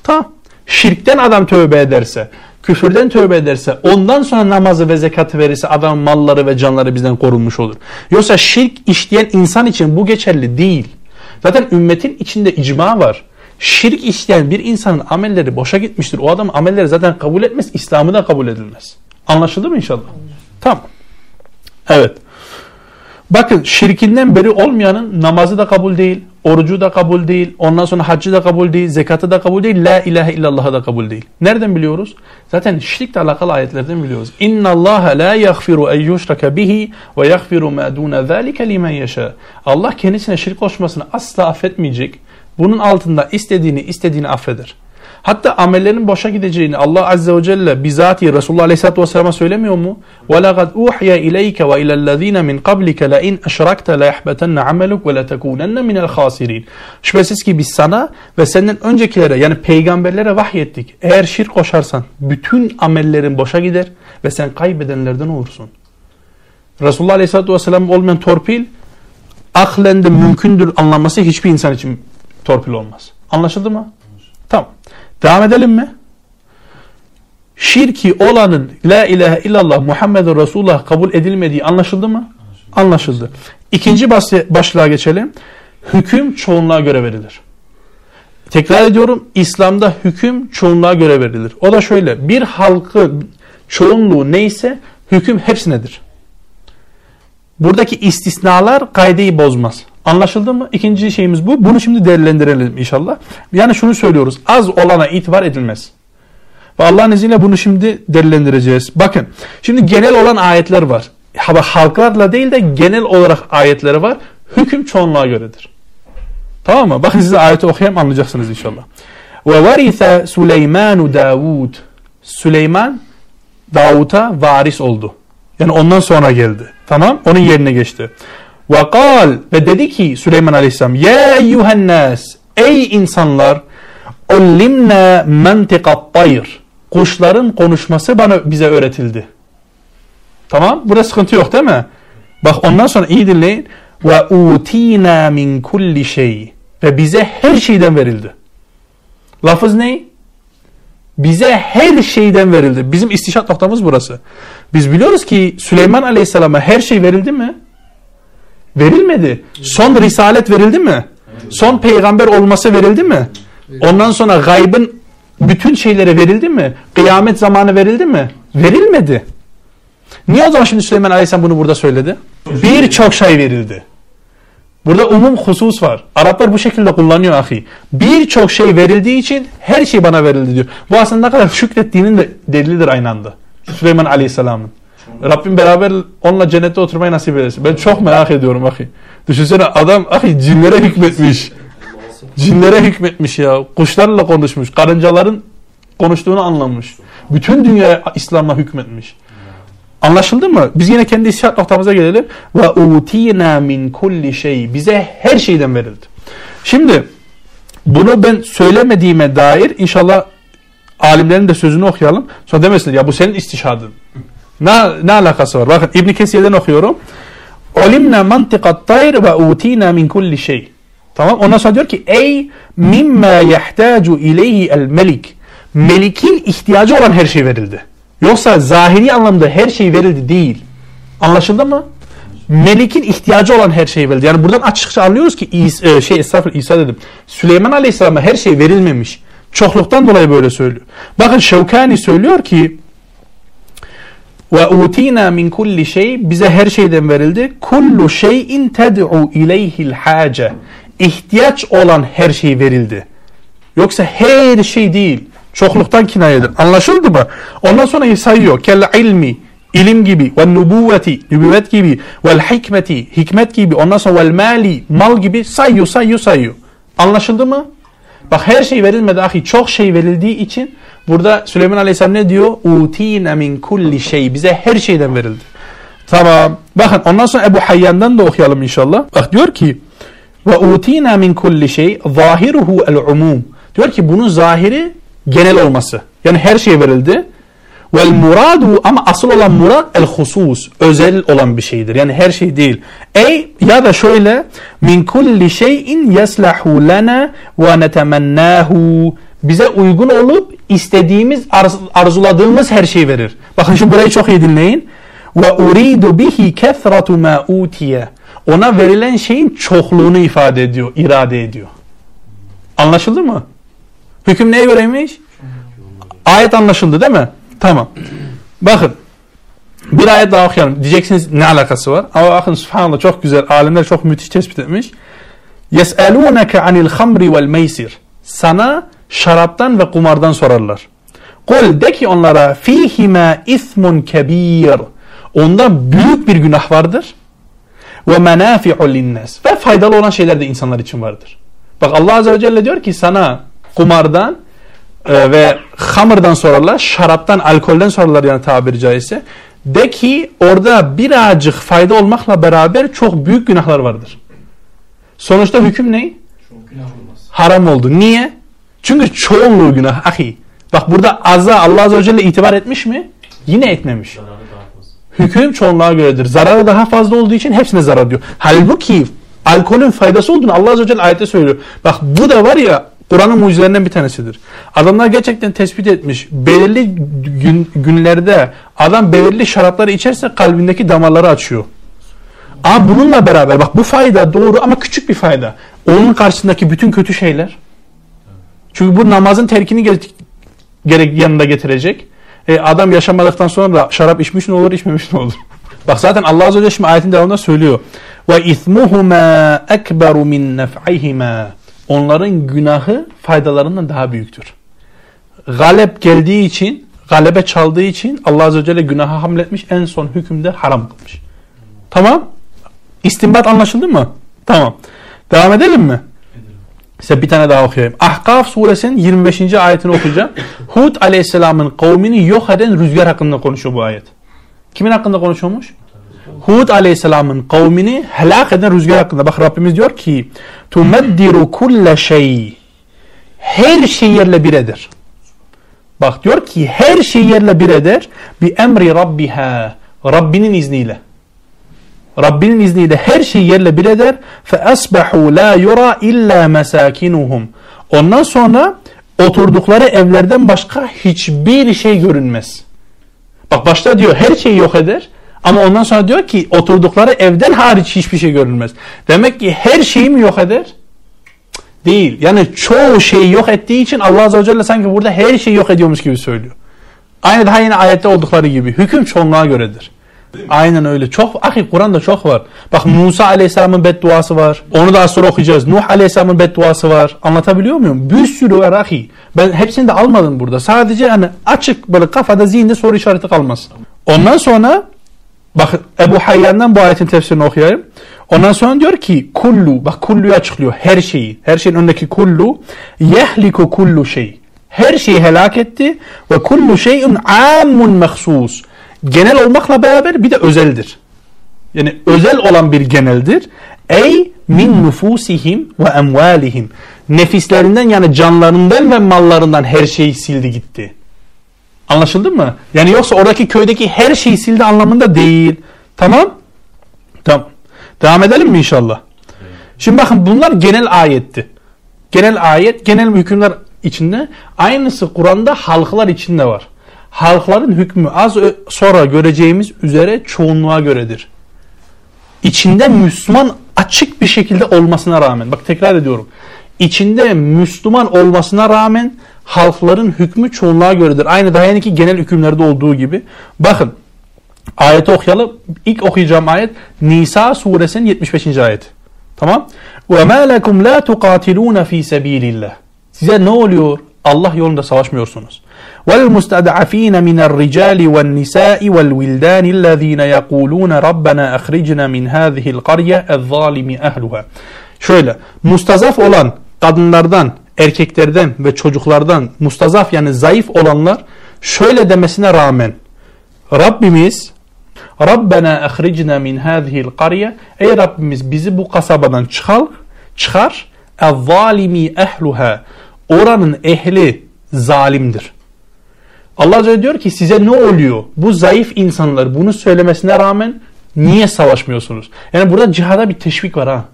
Tamam. Şirkten adam tövbe ederse, küfürden tövbe ederse, ondan sonra namazı ve zekatı verirse adam malları ve canları bizden korunmuş olur. Yoksa şirk işleyen insan için bu geçerli değil. Zaten ümmetin içinde icma var. Şirk işleyen bir insanın amelleri boşa gitmiştir. O adam amelleri zaten kabul etmez, İslam'ı da kabul edilmez. Anlaşıldı mı inşallah? Tamam. Evet. Bakın şirkinden beri olmayanın namazı da kabul değil, orucu da kabul değil, ondan sonra haccı da kabul değil, zekatı da kabul değil, la ilahe illallah'ı da kabul değil. Nereden biliyoruz? Zaten şirkle alakalı ayetlerden biliyoruz. İnna Allah la yaghfiru en yushraka bihi ve yaghfiru ma dun zalika limen yasha. Allah kendisine şirk koşmasını asla affetmeyecek. Bunun altında istediğini istediğini affeder. Hatta amellerin boşa gideceğini Allah Azze ve Celle bizatihi Resulullah Aleyhisselatü Vesselam'a söylemiyor mu? وَلَقَدْ اُوحْيَ اِلَيْكَ وَاِلَى الَّذ۪ينَ مِنْ قَبْلِكَ لَاِنْ اَشْرَكْتَ لَيَحْبَتَنَّ عَمَلُكَ وَلَتَكُونَنَّ مِنَ الْخَاسِرِينَ Şüphesiz ki biz sana ve senden öncekilere yani peygamberlere vahyettik. Eğer şirk koşarsan bütün amellerin boşa gider ve sen kaybedenlerden olursun. Resulullah Aleyhisselatü Vesselam olmayan torpil aklen de mümkündür anlaması hiçbir insan için torpil olmaz. Anlaşıldı mı? Devam edelim mi? Şirki olanın La ilahe illallah Muhammedun Resulullah kabul edilmediği anlaşıldı mı? Anlaşıldı. İkinci başlığa geçelim. Hüküm çoğunluğa göre verilir. Tekrar ediyorum İslam'da hüküm çoğunluğa göre verilir. O da şöyle bir halkı çoğunluğu neyse hüküm hepsinedir. Buradaki istisnalar kaydeyi bozmaz. Anlaşıldı mı? İkinci şeyimiz bu. Bunu şimdi değerlendirelim inşallah. Yani şunu söylüyoruz. Az olana itibar edilmez. Ve Allah'ın izniyle bunu şimdi değerlendireceğiz. Bakın. Şimdi genel olan ayetler var. Halklarla değil de genel olarak ayetleri var. Hüküm çoğunluğa göredir. Tamam mı? Bakın size ayeti okuyayım anlayacaksınız inşallah. Ve varitha Süleymanu Davud. Süleyman Davut'a varis oldu. Yani ondan sonra geldi. Tamam? Onun yerine geçti. Ve ve dedi ki Süleyman Aleyhisselam Ya eyyuhen nas Ey insanlar Ullimna mentikat tayr Kuşların konuşması bana bize öğretildi. Tamam? Burada sıkıntı yok değil mi? Bak ondan sonra iyi dinleyin. Ve utina min kulli şey. Ve bize her şeyden verildi. Lafız ne? bize her şeyden verildi. Bizim istişat noktamız burası. Biz biliyoruz ki Süleyman Aleyhisselam'a her şey verildi mi? Verilmedi. Son risalet verildi mi? Son peygamber olması verildi mi? Ondan sonra gaybın bütün şeylere verildi mi? Kıyamet zamanı verildi mi? Verilmedi. Niye o zaman şimdi Süleyman Aleyhisselam bunu burada söyledi? Birçok şey verildi. Burada umum husus var. Araplar bu şekilde kullanıyor ahi. Birçok şey verildiği için her şey bana verildi diyor. Bu aslında ne kadar şükrettiğinin de delilidir aynı anda. Süleyman Aleyhisselam'ın. Rabbim beraber onunla cennette oturmayı nasip edersin. Ben çok merak ediyorum ahi. Düşünsene adam ahi cinlere hükmetmiş. Cinlere hükmetmiş ya. Kuşlarla konuşmuş. Karıncaların konuştuğunu anlamış. Bütün dünya İslam'a hükmetmiş. Anlaşıldı mı? Biz yine kendi istişat noktamıza gelelim. Ve utina min kulli şey. Bize her şeyden verildi. Şimdi bunu ben söylemediğime dair inşallah alimlerin de sözünü okuyalım. Sonra demesinler ya bu senin istişadın. Ne, ne alakası var? Bakın İbn Kesir'den okuyorum. Ulimna mantikat tayr ve utina min kulli şey. Tamam. Ondan sonra diyor ki ey mimma yahtacu ileyhi el melik. Melikin ihtiyacı olan her şey verildi. Yoksa zahiri anlamda her şey verildi değil. Anlaşıldı mı? Melik'in ihtiyacı olan her şey verildi. Yani buradan açıkça anlıyoruz ki İsa, e, şey estağfurullah İsa dedim. Süleyman Aleyhisselam'a her şey verilmemiş. Çokluktan dolayı böyle söylüyor. Bakın Şevkani söylüyor ki ve utina min kulli şey bize her şeyden verildi. Kullu şeyin ted'u ileyhil hace. İhtiyaç olan her şey verildi. Yoksa her şey değil. Çokluktan kinayedir. Anlaşıldı mı? Ondan sonra sayıyor. Kelle ilmi, ilim gibi, ve nubuvveti, nübüvvet gibi, vel hikmeti, hikmet gibi, ondan sonra vel mali, mal gibi sayıyor, sayıyor, sayıyor. Anlaşıldı mı? Bak her şey verilmedi ahi. Çok şey verildiği için burada Süleyman Aleyhisselam ne diyor? Utine min kulli şey. Bize her şeyden verildi. Tamam. Bakın ondan sonra Ebu Hayyan'dan da okuyalım inşallah. Bak diyor ki ve utina min kulli şey zahiruhu el umum. Diyor ki bunun zahiri genel olması. Yani her şey verildi. Vel muradu ama asıl olan murad el husus. Özel olan bir şeydir. Yani her şey değil. Ey ya da şöyle min kulli şeyin yaslahu lana ve netemennahu. Bize uygun olup istediğimiz arz arzuladığımız her şeyi verir. Bakın şu burayı çok iyi dinleyin. Ve uridu bihi kethratu ma utiye. Ona verilen şeyin çokluğunu ifade ediyor, irade ediyor. Anlaşıldı mı? Hüküm neye göreymiş? Ayet anlaşıldı değil mi? Tamam. Bakın. Bir ayet daha okuyalım. Diyeceksiniz ne alakası var? Ama bakın subhanallah çok güzel. Alimler çok müthiş tespit etmiş. يَسْأَلُونَكَ عَنِ الْخَمْرِ وَالْمَيْسِرِ Sana şaraptan ve kumardan sorarlar. Kul de ki onlara فِيهِمَا اِثْمٌ كَب۪يرٌ Onda büyük bir günah vardır. وَمَنَافِعُ لِلنَّاسِ Ve faydalı olan şeyler de insanlar için vardır. Bak Allah Azze ve Celle diyor ki sana kumardan e, ve hamırdan sorarlar, şaraptan, alkolden sorarlar yani tabiri caizse. De ki orada birazcık fayda olmakla beraber çok büyük günahlar vardır. Sonuçta hüküm ne? Haram oldu. Niye? Çünkü çoğunluğu günah. Ahi. Bak burada azza Allah Azze ve Celle itibar etmiş mi? Yine etmemiş. Hüküm çoğunluğa göredir. Zararı daha fazla olduğu için hepsine zarar diyor. Halbuki alkolün faydası olduğunu Allah Azze ve Celle ayette söylüyor. Bak bu da var ya Kur'an'ın mucizelerinden bir tanesidir. Adamlar gerçekten tespit etmiş. Belirli gün, günlerde adam belirli şarapları içerse kalbindeki damarları açıyor. Ama bununla beraber bak bu fayda doğru ama küçük bir fayda. Onun karşısındaki bütün kötü şeyler. Çünkü bu namazın terkini gerek yanında getirecek. E, adam yaşamadıktan sonra da şarap içmiş ne olur içmemiş ne olur. Bak zaten Allah Azze ve Celle şimdi ayetin devamında söylüyor. Ve ismuhuma ekberu min nef'ihima onların günahı faydalarından daha büyüktür. Galep geldiği için, galebe çaldığı için Allah Azze ve Celle günaha hamletmiş, en son hükümde haram kılmış. Tamam. İstinbat anlaşıldı mı? Tamam. Devam edelim mi? Size bir tane daha okuyayım. Ahkaf suresinin 25. ayetini okuyacağım. Hud aleyhisselamın kavmini yok eden rüzgar hakkında konuşuyor bu ayet. Kimin hakkında konuşuyormuş? Hud aleyhisselamın kavmini helak eden rüzgar hakkında. Bak Rabbimiz diyor ki tumeddiru kulle şey her şey yerle bir eder. Bak diyor ki her şey yerle bir eder bi emri rabbiha Rabbinin izniyle. Rabbinin izniyle her şey yerle bir eder asbahu la yura illa masakinuhum. Ondan sonra oturdukları evlerden başka hiçbir şey görünmez. Bak başta diyor her şeyi yok eder. Ama ondan sonra diyor ki oturdukları evden hariç hiçbir şey görünmez. Demek ki her şeyi mi yok eder? Değil. Yani çoğu şeyi yok ettiği için Allah Azze ve Celle sanki burada her şeyi yok ediyormuş gibi söylüyor. Aynı daha yine ayette oldukları gibi. Hüküm çoğunluğa göredir. Aynen öyle. Çok, ahi Kur'an'da çok var. Bak Musa Aleyhisselam'ın bedduası var. Onu daha sonra okuyacağız. Nuh Aleyhisselam'ın bedduası var. Anlatabiliyor muyum? Bir sürü var ahi. Ben hepsini de almadım burada. Sadece hani açık böyle kafada zihinde soru işareti kalmasın. Ondan sonra bak Ebu Hayyan'dan bu ayetin tefsirini okuyayım. Ondan sonra diyor ki kullu bak kulluyu açıklıyor. Her şeyi. Her şeyin önündeki kullu yehliku kullu şey. Her şeyi helak etti ve kullu şeyin amun mehsus genel olmakla beraber bir de özeldir. Yani özel olan bir geneldir. Ey min nufusihim ve emvalihim. Nefislerinden yani canlarından ve mallarından her şeyi sildi gitti. Anlaşıldı mı? Yani yoksa oradaki köydeki her şeyi sildi anlamında değil. Tamam? Tamam. Devam edelim mi inşallah? Şimdi bakın bunlar genel ayetti. Genel ayet, genel hükümler içinde. Aynısı Kur'an'da halklar içinde var halkların hükmü az sonra göreceğimiz üzere çoğunluğa göredir. İçinde Müslüman açık bir şekilde olmasına rağmen, bak tekrar ediyorum, içinde Müslüman olmasına rağmen halkların hükmü çoğunluğa göredir. Aynı daha yeniki genel hükümlerde olduğu gibi. Bakın ayeti okuyalım. İlk okuyacağım ayet Nisa suresinin 75. ayet. Tamam? وَمَا لَكُمْ لَا تُقَاتِلُونَ ف۪ي سَب۪يلِ اللّٰهِ Size ne oluyor? Allah yolunda savaşmıyorsunuz. والمستضعفين من الرجال والنساء والولدان الذين يقولون ربنا أخرجنا من هذه القرية الظالم أهلها Şöyle mustazaf olan kadınlardan, erkeklerden ve çocuklardan mustazaf yani zayıf olanlar şöyle demesine rağmen Rabbimiz Rabbena ahricna min hadhihi'l qarya Ey Rabbimiz bizi bu kasabadan çıkar çıkar ezzalimi ehluha oranın ehli zalimdir. Allah Azze diyor ki size ne oluyor? Bu zayıf insanlar bunu söylemesine rağmen niye savaşmıyorsunuz? Yani burada cihada bir teşvik var ha.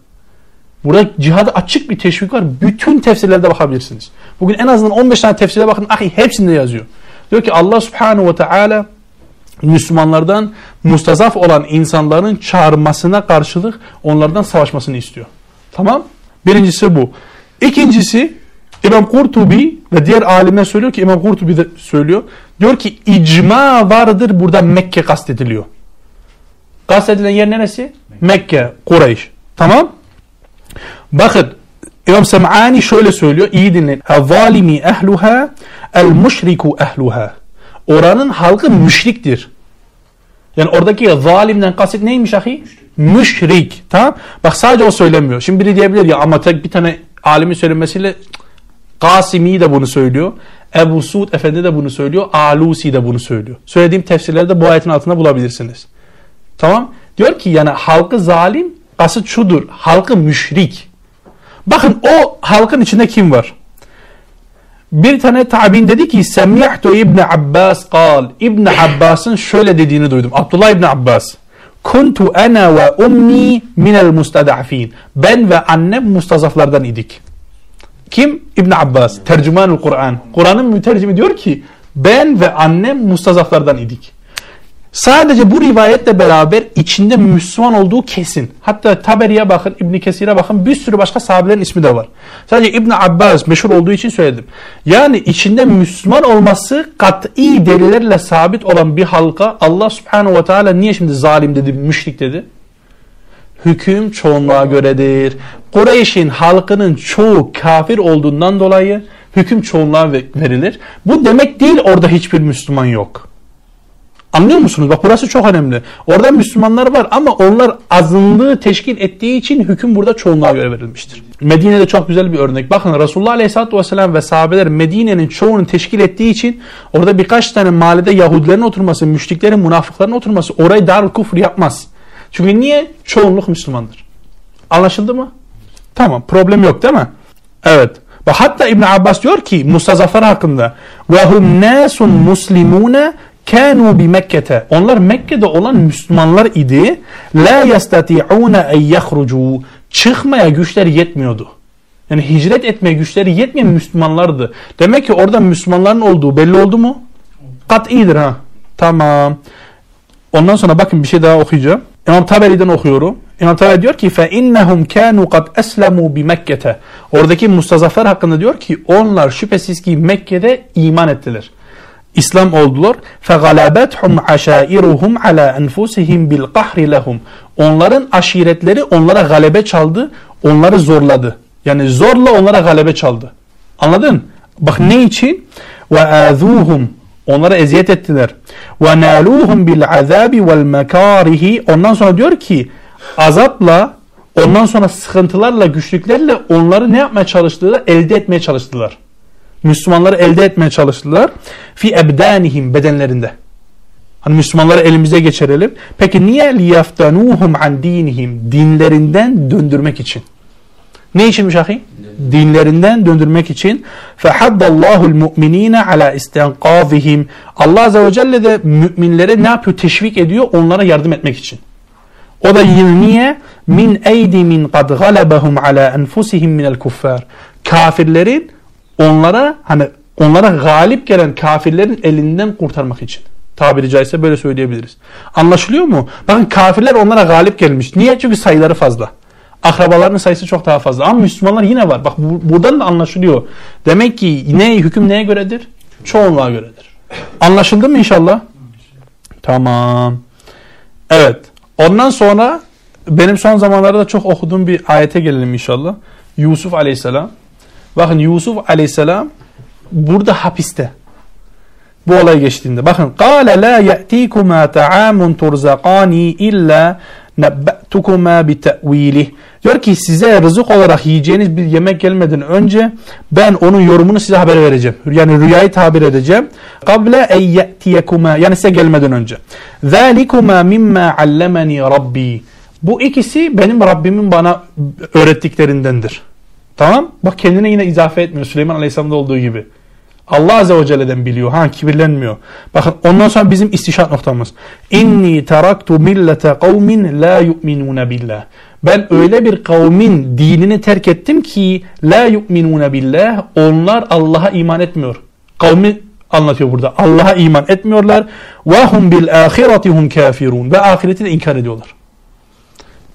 Burada cihada açık bir teşvik var. Bütün tefsirlerde bakabilirsiniz. Bugün en azından 15 tane tefsire bakın. Ahi hepsinde yazıyor. Diyor ki Allah Subhanahu ve Teala Müslümanlardan mustazaf olan insanların çağırmasına karşılık onlardan savaşmasını istiyor. Tamam? Birincisi bu. İkincisi İmam Kurtubi ve diğer alimler söylüyor ki İmam Kurtubi de söylüyor. Diyor ki icma vardır burada Mekke kastediliyor. Kastedilen yer neresi? Mekke, Kureyş. Tamam? Bakın İmam Sem'ani şöyle söylüyor. İyi dinleyin. Zalimi ehluha el müşriku ehluha. Oranın halkı müşriktir. Yani oradaki zalimden kasıt neymiş ahi? Müşrik. Tamam? Bak sadece o söylemiyor. Şimdi biri diyebilir ya ama tek bir tane alimin söylemesiyle Kasimi de bunu söylüyor. Ebu Suud Efendi de bunu söylüyor. Alusi de bunu söylüyor. Söylediğim tefsirlerde bu ayetin altında bulabilirsiniz. Tamam. Diyor ki yani halkı zalim kasıt şudur. Halkı müşrik. Bakın o halkın içinde kim var? Bir tane tabin dedi ki Semihtu İbni Abbas kal. İbni Abbas'ın şöyle dediğini duydum. Abdullah İbni Abbas. Kuntu ana ve ummi minel mustadafin. Ben ve annem mustazaflardan idik. Kim? İbn Abbas. Tercümanul Kur'an. Kur'an'ın mütercimi diyor ki ben ve annem mustazaflardan idik. Sadece bu rivayetle beraber içinde Müslüman olduğu kesin. Hatta Taberi'ye bakın, İbn Kesir'e bakın bir sürü başka sahabelerin ismi de var. Sadece İbn Abbas meşhur olduğu için söyledim. Yani içinde Müslüman olması kat'i delillerle sabit olan bir halka Allah Subhanahu ve Teala niye şimdi zalim dedi, müşrik dedi? hüküm çoğunluğa göredir. Kureyş'in halkının çoğu kafir olduğundan dolayı hüküm çoğunluğa verilir. Bu demek değil orada hiçbir Müslüman yok. Anlıyor musunuz? Bak burası çok önemli. Orada Müslümanlar var ama onlar azınlığı teşkil ettiği için hüküm burada çoğunluğa göre verilmiştir. Medine'de çok güzel bir örnek. Bakın Resulullah Aleyhisselatü Vesselam ve sahabeler Medine'nin çoğunu teşkil ettiği için orada birkaç tane mahallede Yahudilerin oturması, müşriklerin, münafıkların oturması orayı dar kufur yapmaz. Çünkü niye? Çoğunluk Müslümandır. Anlaşıldı mı? Tamam problem yok değil mi? Evet. Ve hatta İbn Abbas diyor ki mustazaflar hakkında ve hum nasun muslimune kanu bi Mekke'te. Onlar Mekke'de olan Müslümanlar idi. La yastati'una en yahrucu. Çıkmaya güçleri yetmiyordu. Yani hicret etmeye güçleri yetmeyen Müslümanlardı. Demek ki orada Müslümanların olduğu belli oldu mu? Kat iyidir ha. Tamam. Ondan sonra bakın bir şey daha okuyacağım. İmam Taberi'den okuyorum. İmam Taberi diyor ki فَاِنَّهُمْ كَانُوا قَدْ أَسْلَمُوا بِمَكَّةَ Oradaki mustazaflar hakkında diyor ki onlar şüphesiz ki Mekke'de iman ettiler. İslam oldular. فَغَلَبَتْهُمْ عَشَائِرُهُمْ عَلَى أَنْفُسِهِمْ بِالْقَحْرِ لَهُمْ Onların aşiretleri onlara galebe çaldı, onları zorladı. Yani zorla onlara galebe çaldı. Anladın? Bak ne için? وَآذُوهُمْ Onlara eziyet ettiler. وَنَالُوهُمْ بِالْعَذَابِ وَالْمَكَارِهِ Ondan sonra diyor ki azapla ondan sonra sıkıntılarla güçlüklerle onları ne yapmaya çalıştılar? Elde etmeye çalıştılar. Müslümanları elde etmeye çalıştılar. Fi ebdanihim bedenlerinde. Hani Müslümanları elimize geçirelim. Peki niye liyaftanuhum an dinihim? Dinlerinden döndürmek için. Ne içinmiş ahi? Dinlerinden döndürmek için. Fehaddallahu mu'minine ala istenkazihim. Allah Azze ve Celle de müminlere ne yapıyor? Teşvik ediyor onlara yardım etmek için. O da niye? Min eydi min kad galebahum ala enfusihim minel kuffar. Kafirlerin onlara hani onlara galip gelen kafirlerin elinden kurtarmak için. Tabiri caizse böyle söyleyebiliriz. Anlaşılıyor mu? Bakın kafirler onlara galip gelmiş. Niye? Çünkü sayıları fazla. Akrabalarının sayısı çok daha fazla. Ama Müslümanlar yine var. Bak bu, buradan da anlaşılıyor. Demek ki ne hüküm neye göredir? Çoğunluğa göredir. Anlaşıldı mı inşallah? Tamam. Evet. Ondan sonra benim son zamanlarda çok okuduğum bir ayete gelelim inşallah. Yusuf aleyhisselam. Bakın Yusuf aleyhisselam burada hapiste. Bu olay geçtiğinde. Bakın. قَالَ لَا يَأْتِيكُمَا تَعَامٌ تُرْزَقَانِي إِلَّا نَبَّأْتُكُمَا بِتَأْو۪يلِهِ Diyor ki size rızık olarak yiyeceğiniz bir yemek gelmeden önce ben onun yorumunu size haber vereceğim. Yani rüyayı tabir edeceğim. قَبْلَ اَنْ يَأْتِيَكُمَا Yani size gelmeden önce. ذَٰلِكُمَا مِمَّا عَلَّمَنِي رَبِّي Bu ikisi benim Rabbimin bana öğrettiklerindendir. Tamam? Bak kendine yine izafe etmiyor Süleyman Aleyhisselam'da olduğu gibi. Allah Azze ve Celle'den biliyor. Ha kibirlenmiyor. Bakın ondan sonra bizim istişat noktamız. İnni teraktu millete kavmin la yu'minune billah. Ben öyle bir kavmin dinini terk ettim ki la yu'minune billah. Onlar Allah'a iman etmiyor. Kavmi anlatıyor burada. Allah'a iman etmiyorlar. Ve hum bil ahireti hum kafirun. Ve ahireti de inkar ediyorlar.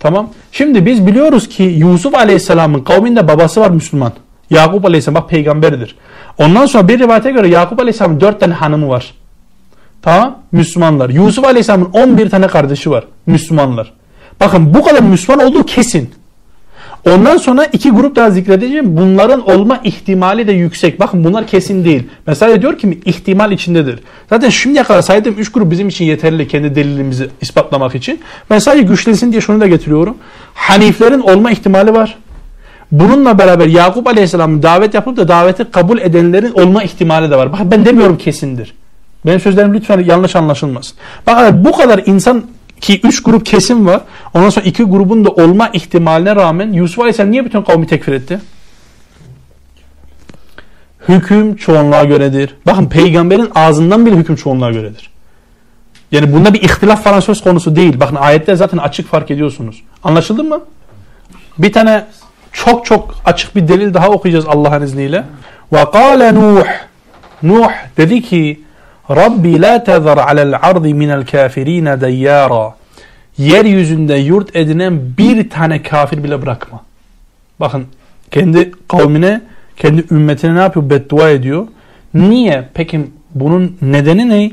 Tamam. Şimdi biz biliyoruz ki Yusuf Aleyhisselam'ın kavminde babası var Müslüman. Yakup Aleyhisselam bak peygamberidir. Ondan sonra bir rivayete göre Yakup Aleyhisselam'ın dört tane hanımı var. Tamam Müslümanlar. Yusuf Aleyhisselam'ın on bir tane kardeşi var. Müslümanlar. Bakın bu kadar Müslüman olduğu kesin. Ondan sonra iki grup daha zikredeceğim. Bunların olma ihtimali de yüksek. Bakın bunlar kesin değil. Mesela diyor ki ihtimal içindedir. Zaten şimdiye kadar saydığım üç grup bizim için yeterli kendi delilimizi ispatlamak için. Ben sadece güçlensin diye şunu da getiriyorum. Haniflerin olma ihtimali var. Bununla beraber Yakup Aleyhisselam'ın davet yapıp da daveti kabul edenlerin olma ihtimali de var. Bakın ben demiyorum kesindir. Benim sözlerim lütfen yanlış anlaşılmasın. Bakın bu kadar insan ki üç grup kesim var. Ondan sonra iki grubun da olma ihtimaline rağmen Yusuf Aleyhisselam niye bütün kavmi tekfir etti? Hüküm çoğunluğa göredir. Bakın peygamberin ağzından bile hüküm çoğunluğa göredir. Yani bunda bir ihtilaf falan söz konusu değil. Bakın ayette zaten açık fark ediyorsunuz. Anlaşıldı mı? Bir tane çok çok açık bir delil daha okuyacağız Allah'ın izniyle. Ve kâle Nuh. Nuh dedi ki Rabbi la tezer alel ardi minel kafirine deyyara. Yeryüzünde yurt edinen bir tane kafir bile bırakma. Bakın kendi kavmine, kendi ümmetine ne yapıyor? Beddua ediyor. Niye? Peki bunun nedeni ne?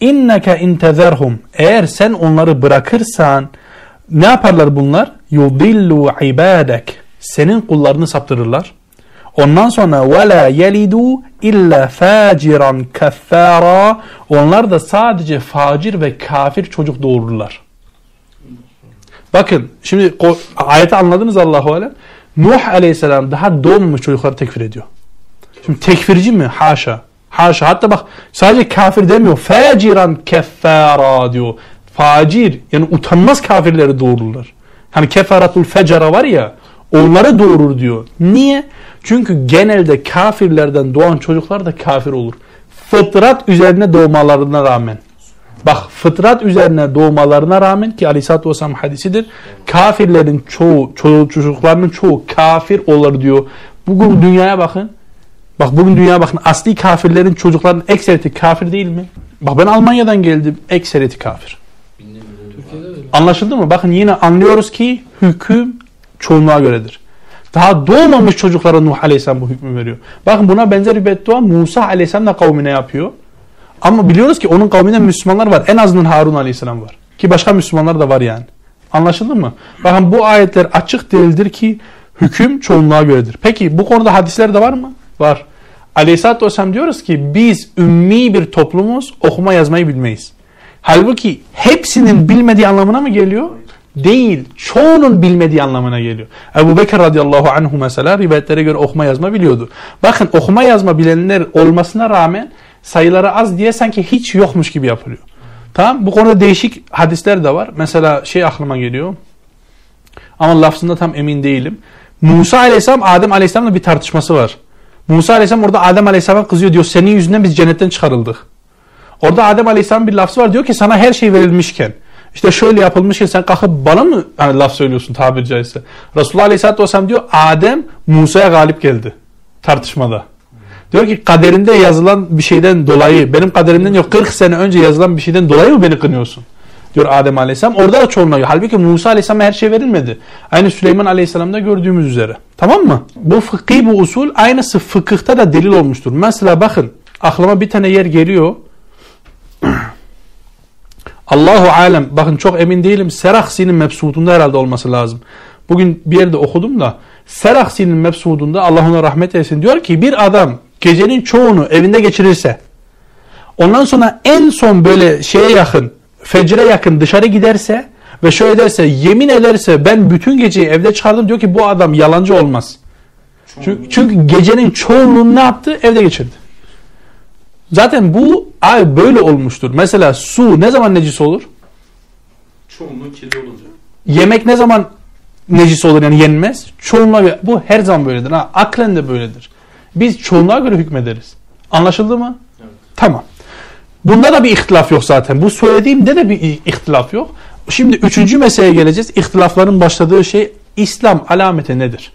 İnneke intezerhum. Eğer sen onları bırakırsan ne yaparlar bunlar? Yudillu ibadek senin kullarını saptırırlar. Ondan sonra وَلَا يَلِدُوا illa faciran كَفَّارًا Onlar da sadece facir ve kafir çocuk doğururlar. Bakın şimdi ayeti anladınız Allahu Alem. Nuh aleyhisselam daha doğmamış çocukları tekfir ediyor. Şimdi tekfirci mi? Haşa. Haşa. Hatta bak sadece kafir demiyor. Faciran keffara diyor. Facir yani utanmaz kafirleri doğururlar. Hani kefaratul fecera var ya Onları doğurur diyor. Niye? Çünkü genelde kafirlerden doğan çocuklar da kafir olur. Fıtrat üzerine doğmalarına rağmen. Bak fıtrat üzerine doğmalarına rağmen ki Aleyhisselatü Vesselam hadisidir. Kafirlerin çoğu, çoğu çocuklarının çoğu kafir olur diyor. Bugün dünyaya bakın. Bak bugün dünyaya bakın. Asli kafirlerin çocukların ekseriyeti kafir değil mi? Bak ben Almanya'dan geldim. Ekseriyeti kafir. Anlaşıldı mı? Bakın yine anlıyoruz ki hüküm çoğunluğa göredir. Daha doğmamış çocuklara Nuh Aleyhisselam bu hükmü veriyor. Bakın buna benzer bir beddua Musa Aleyhisselam da kavmine yapıyor. Ama biliyoruz ki onun kavminde Müslümanlar var. En azından Harun Aleyhisselam var. Ki başka Müslümanlar da var yani. Anlaşıldı mı? Bakın bu ayetler açık değildir ki hüküm çoğunluğa göredir. Peki bu konuda hadisler de var mı? Var. Aleyhisselatü Vesselam diyoruz ki biz ümmi bir toplumuz okuma yazmayı bilmeyiz. Halbuki hepsinin bilmediği anlamına mı geliyor? Değil. Çoğunun bilmediği anlamına geliyor. Ebu Bekir radıyallahu anhu mesela rivayetlere göre okuma yazma biliyordu. Bakın okuma yazma bilenler olmasına rağmen sayıları az diye sanki hiç yokmuş gibi yapılıyor. Tamam Bu konuda değişik hadisler de var. Mesela şey aklıma geliyor. Ama lafzında tam emin değilim. Musa aleyhisselam Adem aleyhisselamla bir tartışması var. Musa aleyhisselam orada Adem aleyhisselama kızıyor diyor. Senin yüzünden biz cennetten çıkarıldık. Orada Adem aleyhisselam bir lafı var. Diyor ki sana her şey verilmişken. İşte şöyle yapılmışken sen kalkıp bana mı hani laf söylüyorsun tabiri caizse. Resulullah aleyhisselatü vesselam diyor Adem Musa'ya galip geldi. Tartışmada. Diyor ki kaderinde yazılan bir şeyden dolayı benim kaderimden yok 40 sene önce yazılan bir şeyden dolayı mı beni kınıyorsun? Diyor Adem Aleyhisselam. Orada da çoğunluğu. Halbuki Musa Aleyhisselam'a her şey verilmedi. Aynı Süleyman Aleyhisselam'da gördüğümüz üzere. Tamam mı? Bu fıkhi bu usul aynısı fıkıhta da delil olmuştur. Mesela bakın aklıma bir tane yer geliyor. Allahu alem bakın çok emin değilim. Seraksi'nin mebsutunda herhalde olması lazım. Bugün bir yerde okudum da Seraksi'nin mebsudunda Allah ona rahmet eylesin diyor ki bir adam gecenin çoğunu evinde geçirirse ondan sonra en son böyle şeye yakın fecre yakın dışarı giderse ve şöyle derse yemin ederse ben bütün geceyi evde çıkardım diyor ki bu adam yalancı olmaz. Çünkü, çünkü gecenin çoğunluğunu ne yaptı? Evde geçirdi. Zaten bu ay böyle olmuştur. Mesela su ne zaman necis olur? Çoğunluğu kirli olunca. Yemek ne zaman necis olur yani yenmez? Çoğunluğa bu her zaman böyledir. Ha, aklen de böyledir. Biz çoğunluğa göre hükmederiz. Anlaşıldı mı? Evet. Tamam. Bunda da bir ihtilaf yok zaten. Bu söylediğimde de bir ihtilaf yok. Şimdi üçüncü meseleye geleceğiz. İhtilafların başladığı şey İslam alameti nedir?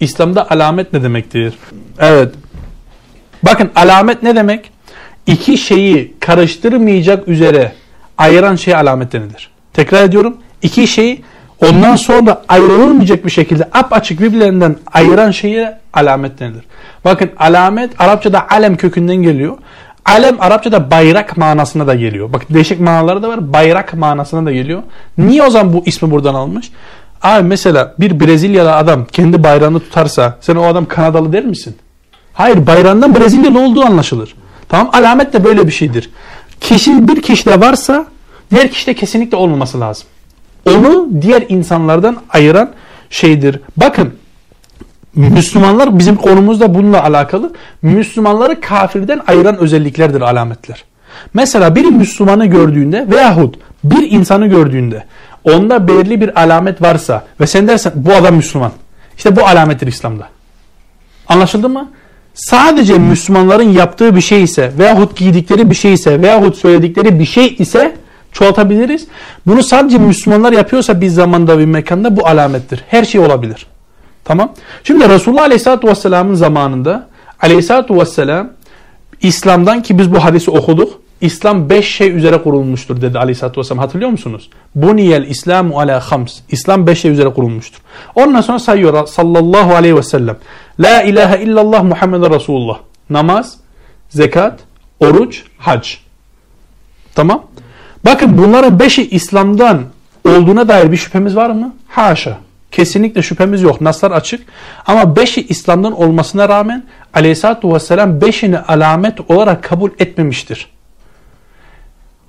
İslam'da alamet ne demektir? Evet. Bakın alamet ne demek? İki şeyi karıştırmayacak üzere ayıran şey alamet denilir. Tekrar ediyorum. İki şeyi ondan sonra ayrılmayacak bir şekilde apaçık birbirlerinden ayıran şeye alamet denilir. Bakın alamet Arapçada alem kökünden geliyor. Alem Arapçada bayrak manasına da geliyor. Bak değişik manaları da var. Bayrak manasına da geliyor. Niye o zaman bu ismi buradan almış? Abi mesela bir Brezilyalı adam kendi bayrağını tutarsa sen o adam Kanadalı der misin? Hayır bayrağından Brezilyalı olduğu anlaşılır. Tamam alamet de böyle bir şeydir. Kişi bir kişide varsa diğer kişide kesinlikle olmaması lazım. Onu diğer insanlardan ayıran şeydir. Bakın Müslümanlar bizim konumuzda bununla alakalı. Müslümanları kafirden ayıran özelliklerdir alametler. Mesela bir Müslümanı gördüğünde veyahut bir insanı gördüğünde onda belirli bir alamet varsa ve sen dersen bu adam Müslüman. İşte bu alamettir İslam'da. Anlaşıldı mı? Sadece Müslümanların yaptığı bir şey ise veyahut giydikleri bir şey ise veyahut söyledikleri bir şey ise çoğaltabiliriz. Bunu sadece Müslümanlar yapıyorsa bir zamanda bir mekanda bu alamettir. Her şey olabilir. Tamam. Şimdi Resulullah Aleyhisselatü Vesselam'ın zamanında Aleyhisselatü Vesselam İslam'dan ki biz bu hadisi okuduk. İslam beş şey üzere kurulmuştur dedi Aleyhisselatü Vesselam. Hatırlıyor musunuz? Buniyel İslamu ala hams. İslam beş şey üzere kurulmuştur. Ondan sonra sayıyor sallallahu aleyhi ve sellem. La ilahe illallah Muhammed Resulullah. Namaz, zekat, oruç, hac. Tamam. Bakın bunların beşi İslam'dan olduğuna dair bir şüphemiz var mı? Haşa. Kesinlikle şüphemiz yok. Naslar açık. Ama beşi İslam'dan olmasına rağmen aleyhissalatü vesselam beşini alamet olarak kabul etmemiştir.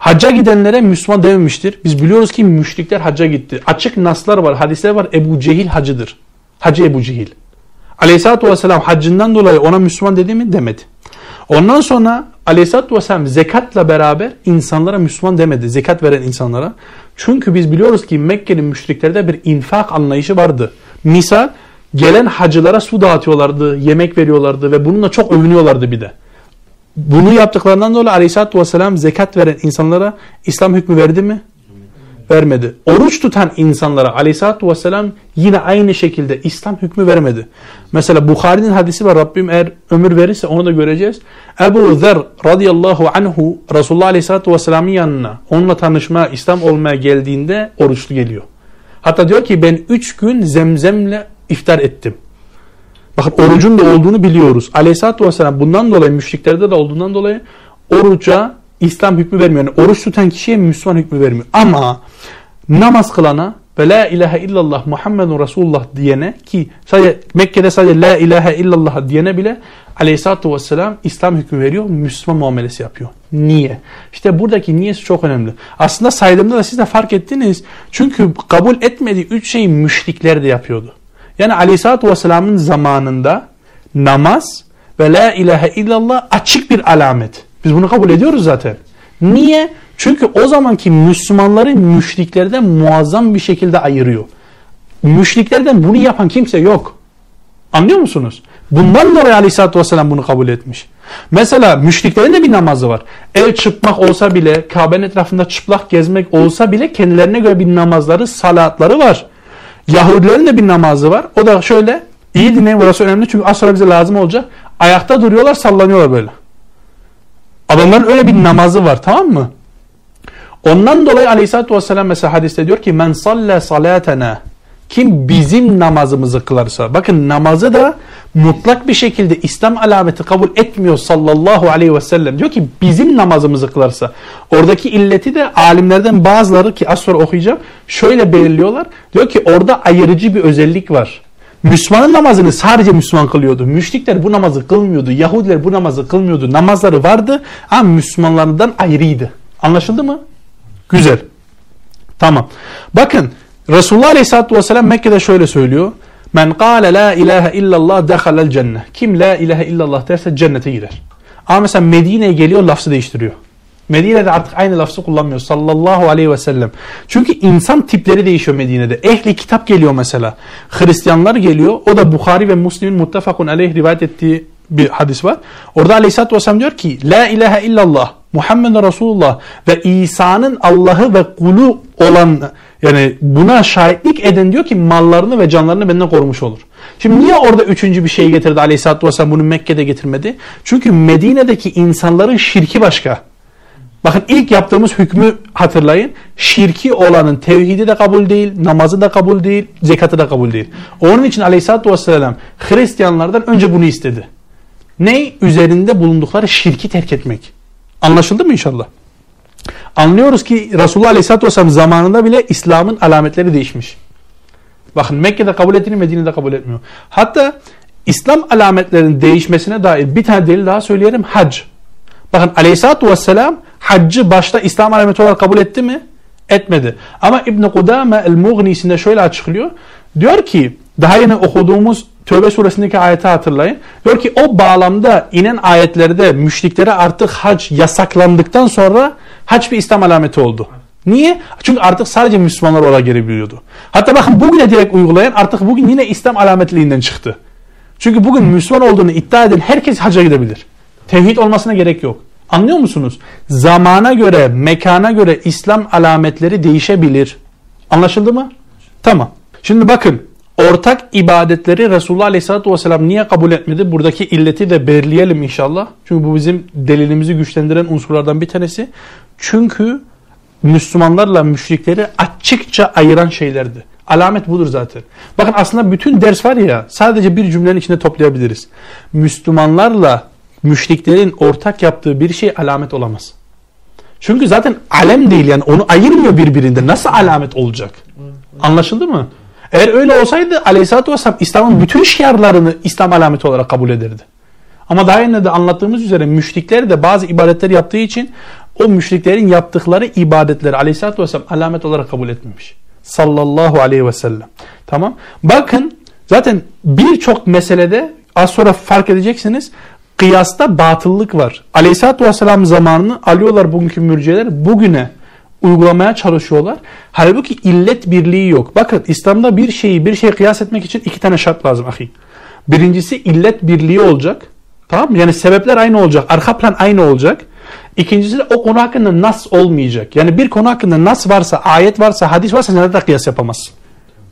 Hacca gidenlere Müslüman dememiştir. Biz biliyoruz ki müşrikler hacca gitti. Açık naslar var, hadisler var. Ebu Cehil hacıdır. Hacı Ebu Cehil. Aleyhisselatü Vesselam haccından dolayı ona Müslüman dedi mi? Demedi. Ondan sonra Aleyhisselatü Vesselam zekatla beraber insanlara Müslüman demedi. Zekat veren insanlara. Çünkü biz biliyoruz ki Mekke'nin müşriklerde bir infak anlayışı vardı. Misal gelen hacılara su dağıtıyorlardı, yemek veriyorlardı ve bununla çok övünüyorlardı bir de. Bunu yaptıklarından dolayı Aleyhisselatü Vesselam zekat veren insanlara İslam hükmü verdi mi? vermedi. Oruç tutan insanlara aleyhissalatü vesselam yine aynı şekilde İslam hükmü vermedi. Mesela Bukhari'nin hadisi var Rabbim eğer ömür verirse onu da göreceğiz. Ebu Zer radıyallahu anhu Resulullah aleyhissalatü vesselamın yanına onunla tanışmaya İslam olmaya geldiğinde oruçlu geliyor. Hatta diyor ki ben üç gün zemzemle iftar ettim. Bakın orucun da olduğunu biliyoruz. Aleyhisselatü Vesselam bundan dolayı müşriklerde de olduğundan dolayı oruca İslam hükmü vermiyor. Yani oruç tutan kişiye Müslüman hükmü vermiyor. Ama namaz kılana ve la ilahe illallah Muhammedun Resulullah diyene ki sadece Mekke'de sadece la ilahe illallah diyene bile aleyhissalatü vesselam İslam hükmü veriyor. Müslüman muamelesi yapıyor. Niye? İşte buradaki niyesi çok önemli. Aslında saydığımda da siz de fark ettiniz. Çünkü kabul etmediği üç şeyi müşrikler de yapıyordu. Yani aleyhissalatü vesselamın zamanında namaz ve la ilahe illallah açık bir alamet. Biz bunu kabul ediyoruz zaten. Niye? Çünkü o zamanki Müslümanları müşriklerden muazzam bir şekilde ayırıyor. Müşriklerden bunu yapan kimse yok. Anlıyor musunuz? Bundan dolayı Aleyhisselatü Vesselam bunu kabul etmiş. Mesela müşriklerin de bir namazı var. El çıkmak olsa bile, Kabe'nin etrafında çıplak gezmek olsa bile kendilerine göre bir namazları, salatları var. Yahudilerin de bir namazı var. O da şöyle, iyi dinleyin burası önemli çünkü az sonra bize lazım olacak. Ayakta duruyorlar, sallanıyorlar böyle. Adamların öyle bir namazı var tamam mı? Ondan dolayı aleyhissalatü vesselam mesela hadiste diyor ki men salle salatena kim bizim namazımızı kılarsa bakın namazı da mutlak bir şekilde İslam alameti kabul etmiyor sallallahu aleyhi ve sellem diyor ki bizim namazımızı kılarsa oradaki illeti de alimlerden bazıları ki az sonra okuyacağım şöyle belirliyorlar diyor ki orada ayırıcı bir özellik var Müslümanın namazını sadece Müslüman kılıyordu. Müşrikler bu namazı kılmıyordu. Yahudiler bu namazı kılmıyordu. Namazları vardı ama Müslümanlardan ayrıydı. Anlaşıldı mı? Güzel. Tamam. Bakın Resulullah Aleyhisselatü Vesselam Mekke'de şöyle söylüyor. Men kâle la ilahe illallah dehalel cennet. Kim la ilahe illallah derse cennete girer. Ama mesela Medine'ye geliyor lafzı değiştiriyor. Medine'de artık aynı lafzı kullanmıyor sallallahu aleyhi ve sellem. Çünkü insan tipleri değişiyor Medine'de. Ehli kitap geliyor mesela. Hristiyanlar geliyor. O da Bukhari ve Müslim'in muttefakun aleyh rivayet ettiği bir hadis var. Orada aleyhissalatü vesselam diyor ki La ilahe illallah Muhammed Resulullah ve İsa'nın Allah'ı ve kulu olan yani buna şahitlik eden diyor ki mallarını ve canlarını benden korumuş olur. Şimdi niye orada üçüncü bir şey getirdi aleyhissalatü vesselam bunu Mekke'de getirmedi? Çünkü Medine'deki insanların şirki başka. Bakın ilk yaptığımız hükmü hatırlayın. Şirki olanın tevhidi de kabul değil, namazı da kabul değil, zekatı da kabul değil. Onun için aleyhissalatü vesselam Hristiyanlardan önce bunu istedi. Ne? Üzerinde bulundukları şirki terk etmek. Anlaşıldı mı inşallah? Anlıyoruz ki Resulullah aleyhissalatü vesselam zamanında bile İslam'ın alametleri değişmiş. Bakın Mekke'de kabul ettiğini Medine'de kabul etmiyor. Hatta İslam alametlerinin değişmesine dair bir tane delil daha söyleyelim. Hac. Bakın aleyhissalatü vesselam haccı başta İslam alameti olarak kabul etti mi? Etmedi. Ama İbn-i Kudame el-Mughnisinde şöyle açıklıyor. Diyor ki daha yeni okuduğumuz Tövbe suresindeki ayeti hatırlayın. Diyor ki o bağlamda inen ayetlerde müşriklere artık hac yasaklandıktan sonra hac bir İslam alameti oldu. Niye? Çünkü artık sadece Müslümanlar oraya gelebiliyordu. Hatta bakın bugüne direkt uygulayan artık bugün yine İslam alametliğinden çıktı. Çünkü bugün Müslüman olduğunu iddia eden herkes hacca gidebilir. Tevhid olmasına gerek yok. Anlıyor musunuz? Zamana göre, mekana göre İslam alametleri değişebilir. Anlaşıldı mı? Tamam. Şimdi bakın ortak ibadetleri Resulullah Aleyhisselatü Vesselam niye kabul etmedi? Buradaki illeti de belirleyelim inşallah. Çünkü bu bizim delilimizi güçlendiren unsurlardan bir tanesi. Çünkü Müslümanlarla müşrikleri açıkça ayıran şeylerdi. Alamet budur zaten. Bakın aslında bütün ders var ya sadece bir cümlenin içinde toplayabiliriz. Müslümanlarla müşriklerin ortak yaptığı bir şey alamet olamaz. Çünkü zaten alem değil yani onu ayırmıyor birbirinde. Nasıl alamet olacak? Anlaşıldı mı? Eğer öyle olsaydı Aleyhisselatü Vesselam İslam'ın bütün şiarlarını İslam alameti olarak kabul ederdi. Ama daha önce de anlattığımız üzere müşrikler de bazı ibadetler yaptığı için o müşriklerin yaptıkları ibadetleri Aleyhisselatü Vesselam alamet olarak kabul etmemiş. Sallallahu aleyhi ve sellem. Tamam. Bakın zaten birçok meselede az sonra fark edeceksiniz kıyasta batıllık var. Aleyhisselatü Vesselam zamanını alıyorlar bugünkü mürciyeler bugüne uygulamaya çalışıyorlar. Halbuki illet birliği yok. Bakın İslam'da bir şeyi bir şeye kıyas etmek için iki tane şart lazım ahi. Birincisi illet birliği olacak. Tamam mı? Yani sebepler aynı olacak. Arka plan aynı olacak. İkincisi de o konu hakkında nas olmayacak. Yani bir konu hakkında nas varsa, ayet varsa, hadis varsa nerede kıyas yapamazsın.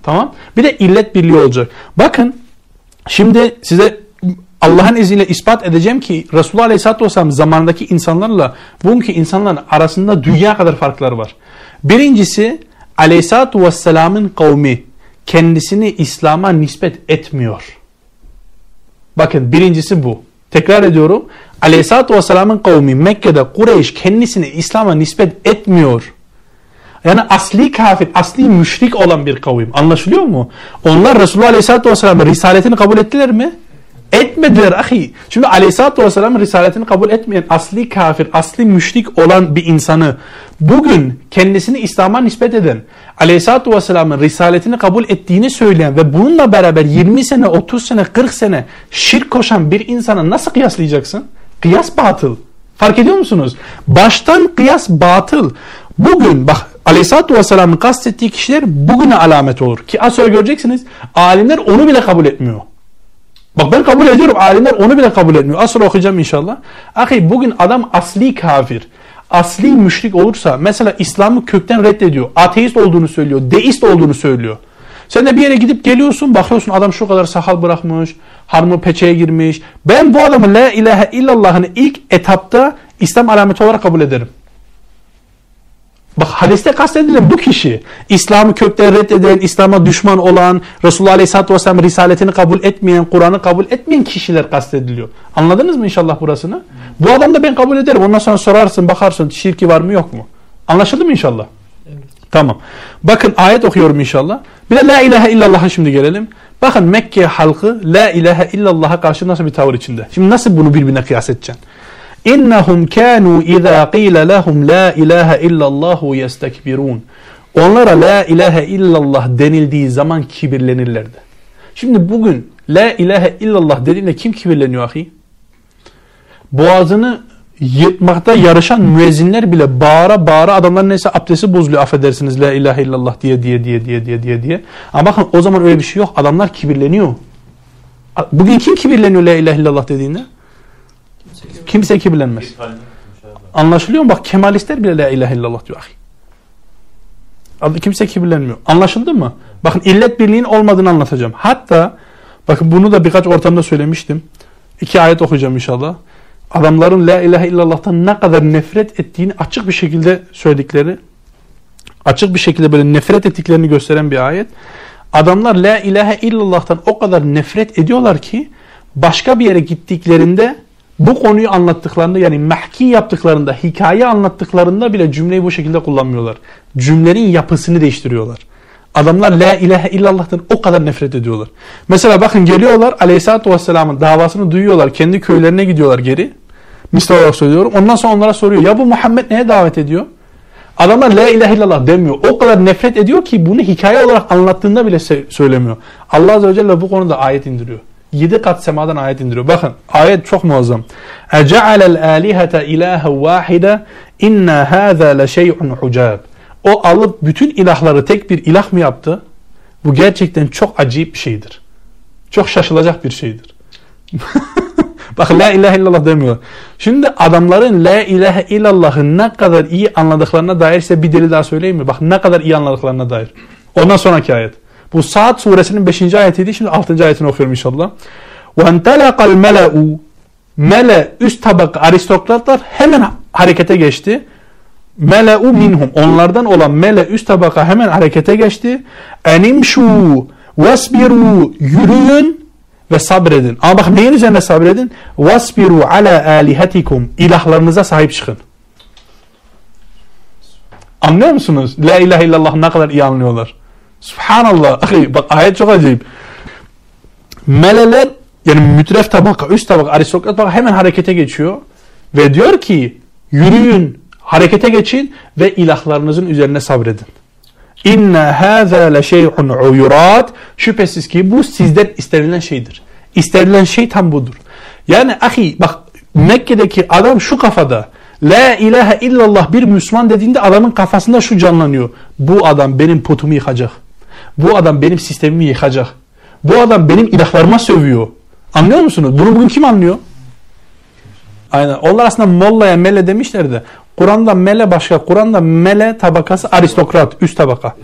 Tamam. Bir de illet birliği olacak. Bakın şimdi size Allah'ın izniyle ispat edeceğim ki Resulullah Aleyhisselatü Vesselam zamandaki insanlarla bugünkü insanların arasında dünya kadar farklar var. Birincisi Aleyhisselatü Vesselam'ın kavmi kendisini İslam'a nispet etmiyor. Bakın birincisi bu. Tekrar ediyorum. Aleyhisselatü Vesselam'ın kavmi Mekke'de Kureyş kendisini İslam'a nispet etmiyor. Yani asli kafir, asli müşrik olan bir kavim. Anlaşılıyor mu? Onlar Resulullah Aleyhisselatü Vesselam'ın risaletini kabul ettiler mi? Etmediler ahi. Şimdi Aleyhisselatü Vesselam'ın risaletini kabul etmeyen asli kafir, asli müşrik olan bir insanı bugün kendisini İslam'a nispet eden, Aleyhisselatü Vesselam'ın risaletini kabul ettiğini söyleyen ve bununla beraber 20 sene, 30 sene, 40 sene şirk koşan bir insana nasıl kıyaslayacaksın? Kıyas batıl. Fark ediyor musunuz? Baştan kıyas batıl. Bugün bak Aleyhisselatü Vesselam'ın kastettiği kişiler bugüne alamet olur. Ki az sonra göreceksiniz alimler onu bile kabul etmiyor. Bak ben kabul ediyorum alimler onu bile kabul etmiyor. Az sonra okuyacağım inşallah. Ahi bugün adam asli kafir, asli müşrik olursa mesela İslam'ı kökten reddediyor. Ateist olduğunu söylüyor, deist olduğunu söylüyor. Sen de bir yere gidip geliyorsun bakıyorsun adam şu kadar sakal bırakmış, harmı peçeye girmiş. Ben bu adamı la ilahe illallah'ını ilk etapta İslam alameti olarak kabul ederim. Bak hadiste kastedilen bu kişi İslam'ı kökten reddeden, İslam'a düşman olan, Resulullah Aleyhisselatü Vesselam risaletini kabul etmeyen, Kur'an'ı kabul etmeyen kişiler kastediliyor. Anladınız mı inşallah burasını? Bu adam da ben kabul ederim. Ondan sonra sorarsın, bakarsın şirki var mı yok mu? Anlaşıldı mı inşallah? Evet. Tamam. Bakın ayet okuyorum inşallah. Bir de La ilahe illallah'a şimdi gelelim. Bakın Mekke halkı La ilahe illallah'a karşı nasıl bir tavır içinde. Şimdi nasıl bunu birbirine kıyas edeceksin? İnnehum kanu iza qila lahum la ilahe illallahu yestekbirun. Onlara la ilahe illallah denildiği zaman kibirlenirlerdi. Şimdi bugün la ilahe illallah dediğinde kim kibirleniyor ahi? Boğazını yırtmakta yarışan müezzinler bile bağıra bağıra adamların neyse abdesti bozuluyor affedersiniz la ilahe illallah diye diye diye diye diye diye diye. Ama bakın o zaman öyle bir şey yok. Adamlar kibirleniyor. Bugün kim kibirleniyor la ilahe illallah dediğinde? Kimse kibirlenmez. Anlaşılıyor mu? Bak kemalistler bile la ilahe illallah diyor. Kimse kibirlenmiyor. Anlaşıldı mı? Bakın illet birliğin olmadığını anlatacağım. Hatta bakın bunu da birkaç ortamda söylemiştim. İki ayet okuyacağım inşallah. Adamların la ilahe illallah'tan ne kadar nefret ettiğini açık bir şekilde söyledikleri, açık bir şekilde böyle nefret ettiklerini gösteren bir ayet. Adamlar la ilahe illallah'tan o kadar nefret ediyorlar ki başka bir yere gittiklerinde bu konuyu anlattıklarında yani mahki yaptıklarında, hikaye anlattıklarında bile cümleyi bu şekilde kullanmıyorlar. Cümlenin yapısını değiştiriyorlar. Adamlar la ilahe illallah'tan o kadar nefret ediyorlar. Mesela bakın geliyorlar aleyhissalatü vesselamın davasını duyuyorlar. Kendi köylerine gidiyorlar geri. Misal olarak söylüyorum. Ondan sonra onlara soruyor. Ya bu Muhammed neye davet ediyor? Adamlar la ilahe illallah demiyor. O kadar nefret ediyor ki bunu hikaye olarak anlattığında bile söylemiyor. Allah Azze ve Celle bu konuda ayet indiriyor. 7 kat semadan ayet indiriyor. Bakın ayet çok muazzam. اَجَعَلَ الْآلِهَةَ اِلَٰهَ وَاحِدًا اِنَّا هَذَا لَشَيْءٌ حُجَابٌ O alıp bütün ilahları tek bir ilah mı yaptı? Bu gerçekten çok acayip bir şeydir. Çok şaşılacak bir şeydir. Bak la ilahe illallah demiyor. Şimdi adamların la ilahe illallah'ı ne kadar iyi anladıklarına dair size bir delil daha söyleyeyim mi? Bak ne kadar iyi anladıklarına dair. Ondan sonraki ayet. Bu Saat suresinin 5. ayetiydi. Şimdi 6. ayetini okuyorum inşallah. وَاَنْتَلَقَ الْمَلَأُ Mele üst tabaka aristokratlar hemen harekete geçti. Mele'u minhum onlardan olan mele üst tabaka hemen harekete geçti. Enimşu vesbiru yürüyün ve sabredin. Ama bak neyin üzerine sabredin? Vesbiru ala alihatikum ilahlarınıza sahip çıkın. Anlıyor musunuz? La ilahe illallah ne kadar iyi anlıyorlar. Subhanallah. Bak ayet çok acayip. Meleler yani mütref tabaka, üst tabaka, aristokrat tabaka hemen harekete geçiyor. Ve diyor ki yürüyün, harekete geçin ve ilahlarınızın üzerine sabredin. İnne hâzâ le şey'un uyurat. Şüphesiz ki bu sizden istenilen şeydir. İstenilen şey tam budur. Yani ahi bak Mekke'deki adam şu kafada. La ilahe illallah bir Müslüman dediğinde adamın kafasında şu canlanıyor. Bu adam benim potumu yıkacak. Bu adam benim sistemimi yıkacak. Bu adam benim ilahlarıma sövüyor. Anlıyor musunuz? Bunu bugün kim anlıyor? Aynen. Onlar aslında mollaya mele demişler de Kur'an'da mele başka. Kur'an'da mele tabakası aristokrat. Üst tabaka.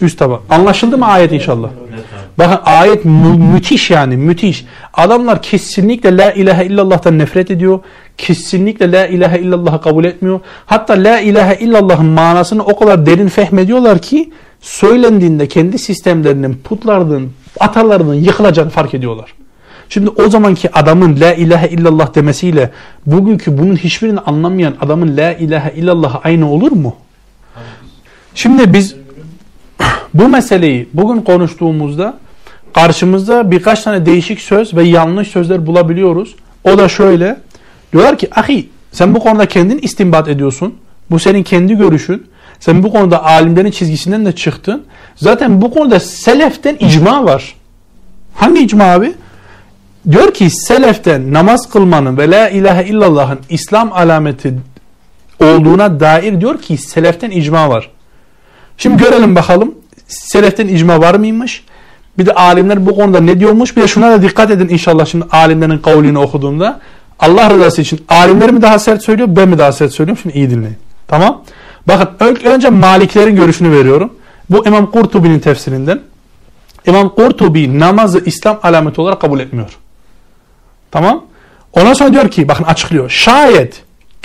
Üst tabaka. Anlaşıldı mı ayet inşallah? Bakın ayet mü müthiş yani müthiş. Adamlar kesinlikle la ilahe illallah'tan nefret ediyor. Kesinlikle la ilahe illallah'ı kabul etmiyor. Hatta la ilahe illallah'ın manasını o kadar derin fehmediyorlar ki söylendiğinde kendi sistemlerinin, putlarının, atalarının yıkılacağını fark ediyorlar. Şimdi o zamanki adamın la ilahe illallah demesiyle bugünkü bunun hiçbirini anlamayan adamın la ilahe illallah aynı olur mu? Şimdi biz bu meseleyi bugün konuştuğumuzda karşımızda birkaç tane değişik söz ve yanlış sözler bulabiliyoruz. O da şöyle. Diyorlar ki ahi sen bu konuda kendin istinbat ediyorsun. Bu senin kendi görüşün. Sen bu konuda alimlerin çizgisinden de çıktın. Zaten bu konuda seleften icma var. Hangi icma abi? Diyor ki seleften namaz kılmanın ve la ilahe illallah'ın İslam alameti olduğuna dair diyor ki seleften icma var. Şimdi görelim bakalım seleften icma var mıymış? Bir de alimler bu konuda ne diyormuş? Bir de şuna da dikkat edin inşallah şimdi alimlerin kavlini okuduğumda. Allah rızası için alimler mi daha sert söylüyor ben mi daha sert söylüyorum? Şimdi iyi dinleyin. Tamam. Bakın önce Maliklerin görüşünü veriyorum. Bu İmam Kurtubi'nin tefsirinden. İmam Kurtubi namazı İslam alameti olarak kabul etmiyor. Tamam. Ondan sonra diyor ki bakın açıklıyor. Şayet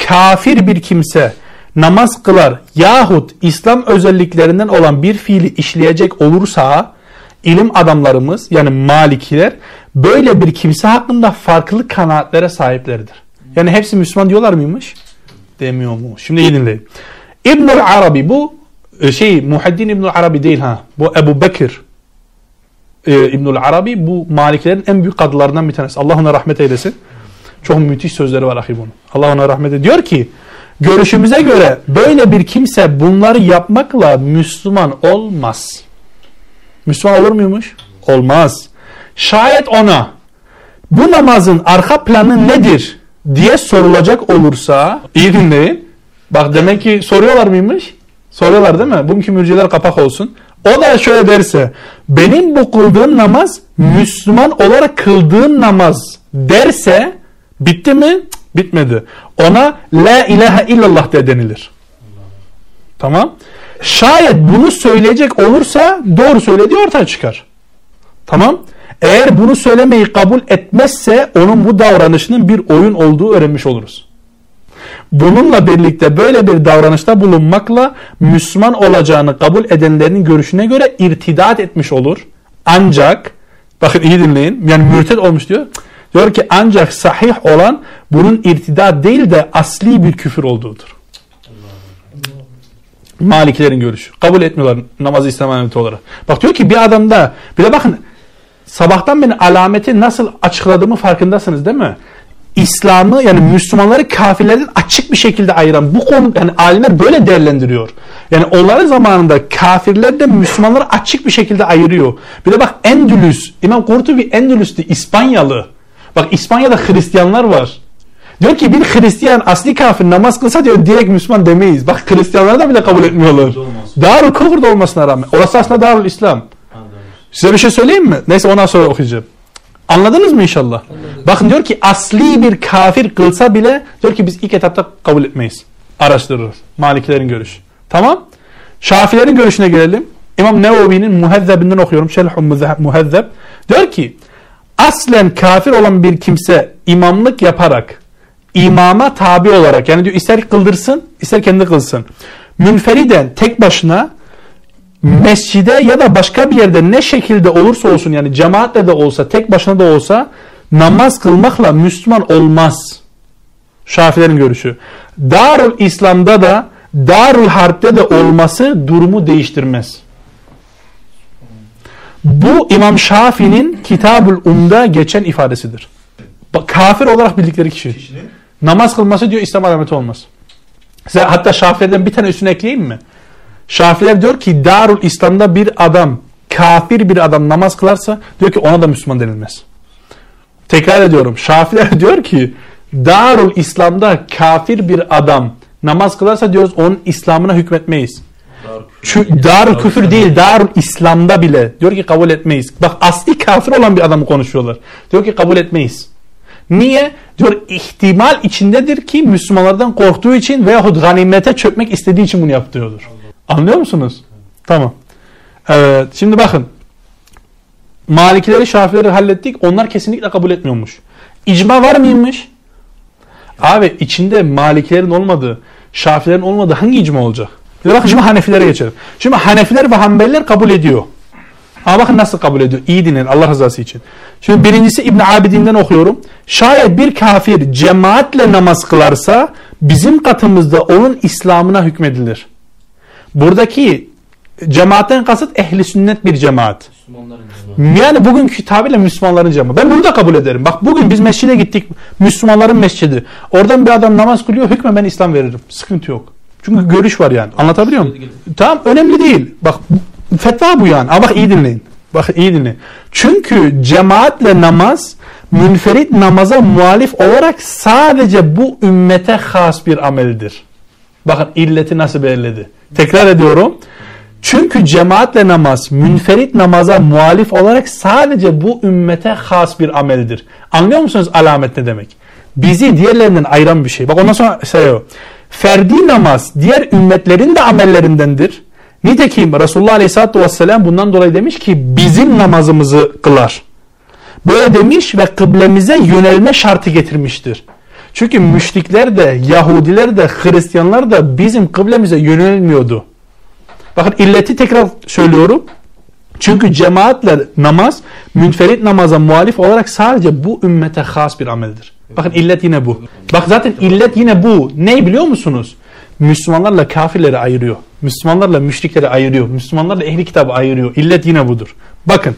kafir bir kimse namaz kılar yahut İslam özelliklerinden olan bir fiili işleyecek olursa ilim adamlarımız yani malikiler böyle bir kimse hakkında farklı kanaatlere sahiplerdir. Yani hepsi Müslüman diyorlar mıymış? Demiyor mu? Şimdi iyi dinleyin. İbnül Arabi bu e, şey Muhaddin İbnül Arabi değil ha. Bu Ebu Bekir e, İbnül Arabi bu Maliklerin en büyük kadılarından bir tanesi. Allah ona rahmet eylesin. Çok müthiş sözleri var ahi bunun. Allah ona rahmet eylesin. Diyor ki görüşümüze göre böyle bir kimse bunları yapmakla Müslüman olmaz. Müslüman olur muymuş? Olmaz. Şayet ona bu namazın arka planı nedir diye sorulacak olursa iyi dinleyin. Bak demek ki soruyorlar mıymış? Soruyorlar değil mi? Bugünkü mürciler kapak olsun. O da şöyle derse benim bu kıldığım namaz Müslüman olarak kıldığım namaz derse bitti mi? Bitmedi. Ona la ilahe illallah de denilir. Tamam. Şayet bunu söyleyecek olursa doğru söylediği ortaya çıkar. Tamam. Eğer bunu söylemeyi kabul etmezse onun bu davranışının bir oyun olduğu öğrenmiş oluruz. Bununla birlikte böyle bir davranışta bulunmakla Müslüman olacağını kabul edenlerin görüşüne göre irtidat etmiş olur. Ancak bakın iyi dinleyin yani mürted olmuş diyor. Diyor ki ancak sahih olan bunun irtidat değil de asli bir küfür olduğudur. Malikilerin görüşü. Kabul etmiyorlar namazı İslam alameti olarak. Bak diyor ki bir adamda bir de bakın sabahtan beri alameti nasıl açıkladığımı farkındasınız değil mi? İslam'ı yani Müslümanları kafirlerden açık bir şekilde ayıran bu konu yani alimler böyle değerlendiriyor. Yani onların zamanında kafirler de Müslümanları açık bir şekilde ayırıyor. Bir de bak Endülüs, İmam Kurtubi Endülüs'tü İspanyalı. Bak İspanya'da Hristiyanlar var. Diyor ki bir Hristiyan asli kafir namaz kılsa diyor direkt Müslüman demeyiz. Bak Hristiyanlar da bile kabul etmiyorlar. Darül Kufr'da olmasına rağmen. Orası aslında Darül İslam. Size bir şey söyleyeyim mi? Neyse ondan sonra okuyacağım. Anladınız mı inşallah? Anladım. Bakın diyor ki asli bir kafir kılsa bile diyor ki biz ilk etapta kabul etmeyiz. Araştırırız. Malikilerin görüşü. Tamam. Şafilerin görüşüne gelelim. İmam Nevevi'nin muhezzebinden okuyorum. Şerh muhezzeb. Diyor ki aslen kafir olan bir kimse imamlık yaparak imama tabi olarak yani diyor ister kıldırsın ister kendi kılsın. Münferiden tek başına mescide ya da başka bir yerde ne şekilde olursa olsun yani cemaatle de olsa tek başına da olsa namaz kılmakla Müslüman olmaz. Şafilerin görüşü. Darul İslam'da da Darul Harp'te de olması durumu değiştirmez. Bu İmam Şafii'nin Kitabul Um'da geçen ifadesidir. Kafir olarak bildikleri kişi. Namaz kılması diyor İslam alameti olmaz. Size hatta Şafii'den bir tane üstüne ekleyeyim mi? Şafiler diyor ki Darul İslam'da bir adam kafir bir adam namaz kılarsa diyor ki ona da Müslüman denilmez. Tekrar ediyorum. Şafiler diyor ki Darul İslam'da kafir bir adam namaz kılarsa diyoruz onun İslam'ına hükmetmeyiz. Çünkü darul küfür değil, darul İslam'da bile diyor ki kabul etmeyiz. Bak asli kafir olan bir adamı konuşuyorlar. Diyor ki kabul etmeyiz. Niye? Diyor ihtimal içindedir ki Müslümanlardan korktuğu için veyahut ganimete çökmek istediği için bunu yaptıyordur. Anlıyor musunuz? Tamam. Evet. Şimdi bakın. Malikileri, Şafileri hallettik. Onlar kesinlikle kabul etmiyormuş. İcma var mıymış? Abi içinde Malikilerin olmadığı, Şafilerin olmadığı hangi icma olacak? Bir bakın şimdi Hanefilere geçelim. Şimdi Hanefiler ve Hanbeliler kabul ediyor. Ama bakın nasıl kabul ediyor. İyi dinleyin Allah rızası için. Şimdi birincisi İbn Abidin'den okuyorum. Şayet bir kafir cemaatle namaz kılarsa bizim katımızda onun İslam'ına hükmedilir. Buradaki cemaatten kasıt ehli sünnet bir cemaat. Yani bugünkü tabirle Müslümanların cemaati. Ben bunu da kabul ederim. Bak bugün biz mescide gittik. Müslümanların mescidi. Oradan bir adam namaz kılıyor. Hükmen ben İslam veririm. Sıkıntı yok. Çünkü görüş var yani. Anlatabiliyor muyum? Tamam önemli değil. Bak fetva bu yani. Ama bak iyi dinleyin. Bak iyi dinleyin. Çünkü cemaatle namaz münferit namaza muhalif olarak sadece bu ümmete has bir ameldir. Bakın illeti nasıl belirledi. Tekrar ediyorum. Çünkü cemaatle namaz münferit namaza muhalif olarak sadece bu ümmete has bir ameldir. Anlıyor musunuz alamet ne demek? Bizi diğerlerinden ayıran bir şey. Bak ondan sonra şey o. Ferdi namaz diğer ümmetlerin de amellerindendir. Nitekim Resulullah Aleyhisselatü Vesselam bundan dolayı demiş ki bizim namazımızı kılar. Böyle demiş ve kıblemize yönelme şartı getirmiştir. Çünkü müşrikler de, Yahudiler de, Hristiyanlar da bizim kıblemize yönelmiyordu. Bakın illeti tekrar söylüyorum. Çünkü cemaatle namaz münferit namaza muhalif olarak sadece bu ümmete has bir ameldir. Bakın illet yine bu. Bak zaten illet yine bu. Ne biliyor musunuz? Müslümanlarla kafirleri ayırıyor. Müslümanlarla müşrikleri ayırıyor. Müslümanlarla ehli kitabı ayırıyor. İllet yine budur. Bakın.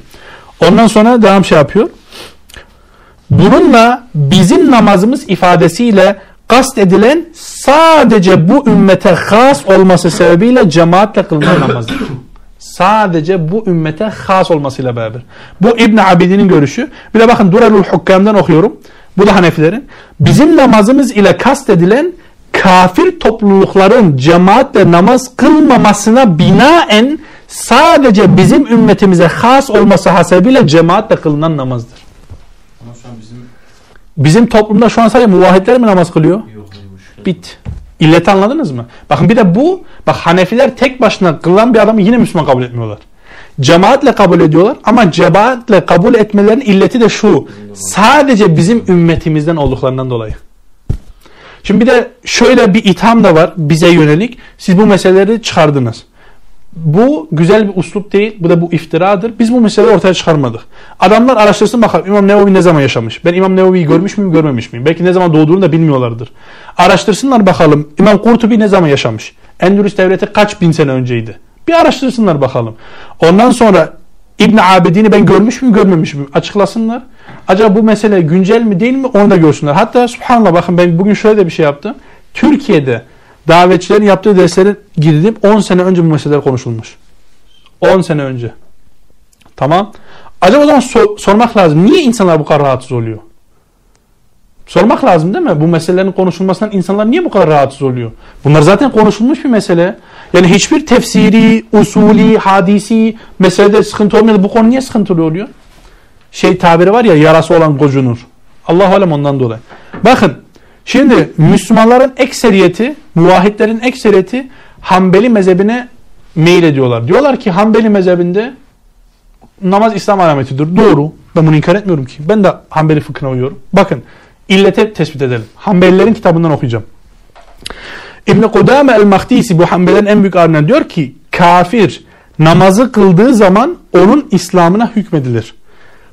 Ondan sonra devam şey yapıyor. Bununla bizim namazımız ifadesiyle kast edilen sadece bu ümmete has olması sebebiyle cemaatle kılınan namazdır. Sadece bu ümmete has olmasıyla beraber. Bu İbn Abidin'in görüşü. Bir de bakın Durelul Hukkam'dan okuyorum. Bu da Hanefilerin. Bizim namazımız ile kast edilen kafir toplulukların cemaatle namaz kılmamasına binaen sadece bizim ümmetimize has olması hasebiyle cemaatle kılınan namazdır. Ama şu an bizim Bizim toplumda şu an sadece muvahhidler mi namaz kılıyor? yok. Bit. İlleti anladınız mı? Bakın bir de bu, bak Hanefiler tek başına kılan bir adamı yine Müslüman kabul etmiyorlar. Cemaatle kabul ediyorlar ama cemaatle kabul etmelerinin illeti de şu. Sadece bizim ümmetimizden olduklarından dolayı. Şimdi bir de şöyle bir itham da var bize yönelik. Siz bu meseleleri çıkardınız. Bu güzel bir uslup değil. Bu da bu iftiradır. Biz bu meseleyi ortaya çıkarmadık. Adamlar araştırsın bakalım İmam Nevevi ne zaman yaşamış? Ben İmam Nevevi'yi görmüş müyüm görmemiş miyim? Belki ne zaman doğduğunu da bilmiyorlardır. Araştırsınlar bakalım İmam Kurtubi ne zaman yaşamış? Endülüs devleti kaç bin sene önceydi? Bir araştırsınlar bakalım. Ondan sonra İbn Abidin'i ben görmüş müyüm görmemiş miyim? Açıklasınlar. Acaba bu mesele güncel mi değil mi onu da görsünler. Hatta subhanallah bakın ben bugün şöyle de bir şey yaptım. Türkiye'de davetçilerin yaptığı derslere girdim. 10 sene önce bu meseleler konuşulmuş. 10 sene önce. Tamam. Acaba o zaman sor- sormak lazım. Niye insanlar bu kadar rahatsız oluyor? Sormak lazım değil mi? Bu meselelerin konuşulmasından insanlar niye bu kadar rahatsız oluyor? Bunlar zaten konuşulmuş bir mesele. Yani hiçbir tefsiri, usulü, hadisi meselede sıkıntı olmuyor. Bu konu niye sıkıntılı oluyor? Şey tabiri var ya yarası olan gocunur. Allah alem ondan dolayı. Bakın şimdi Müslümanların ekseriyeti, muvahhidlerin ekseriyeti Hanbeli mezhebine meyil ediyorlar. Diyorlar ki Hanbeli mezhebinde namaz İslam alametidir. Doğru. Ben bunu inkar etmiyorum ki. Ben de Hanbeli fıkhına uyuyorum. Bakın illete tespit edelim. Hanbelilerin kitabından okuyacağım. İbn-i Kudame el-Mahdisi bu Hanbelilerin en büyük alimleri diyor ki kafir namazı kıldığı zaman onun İslam'ına hükmedilir.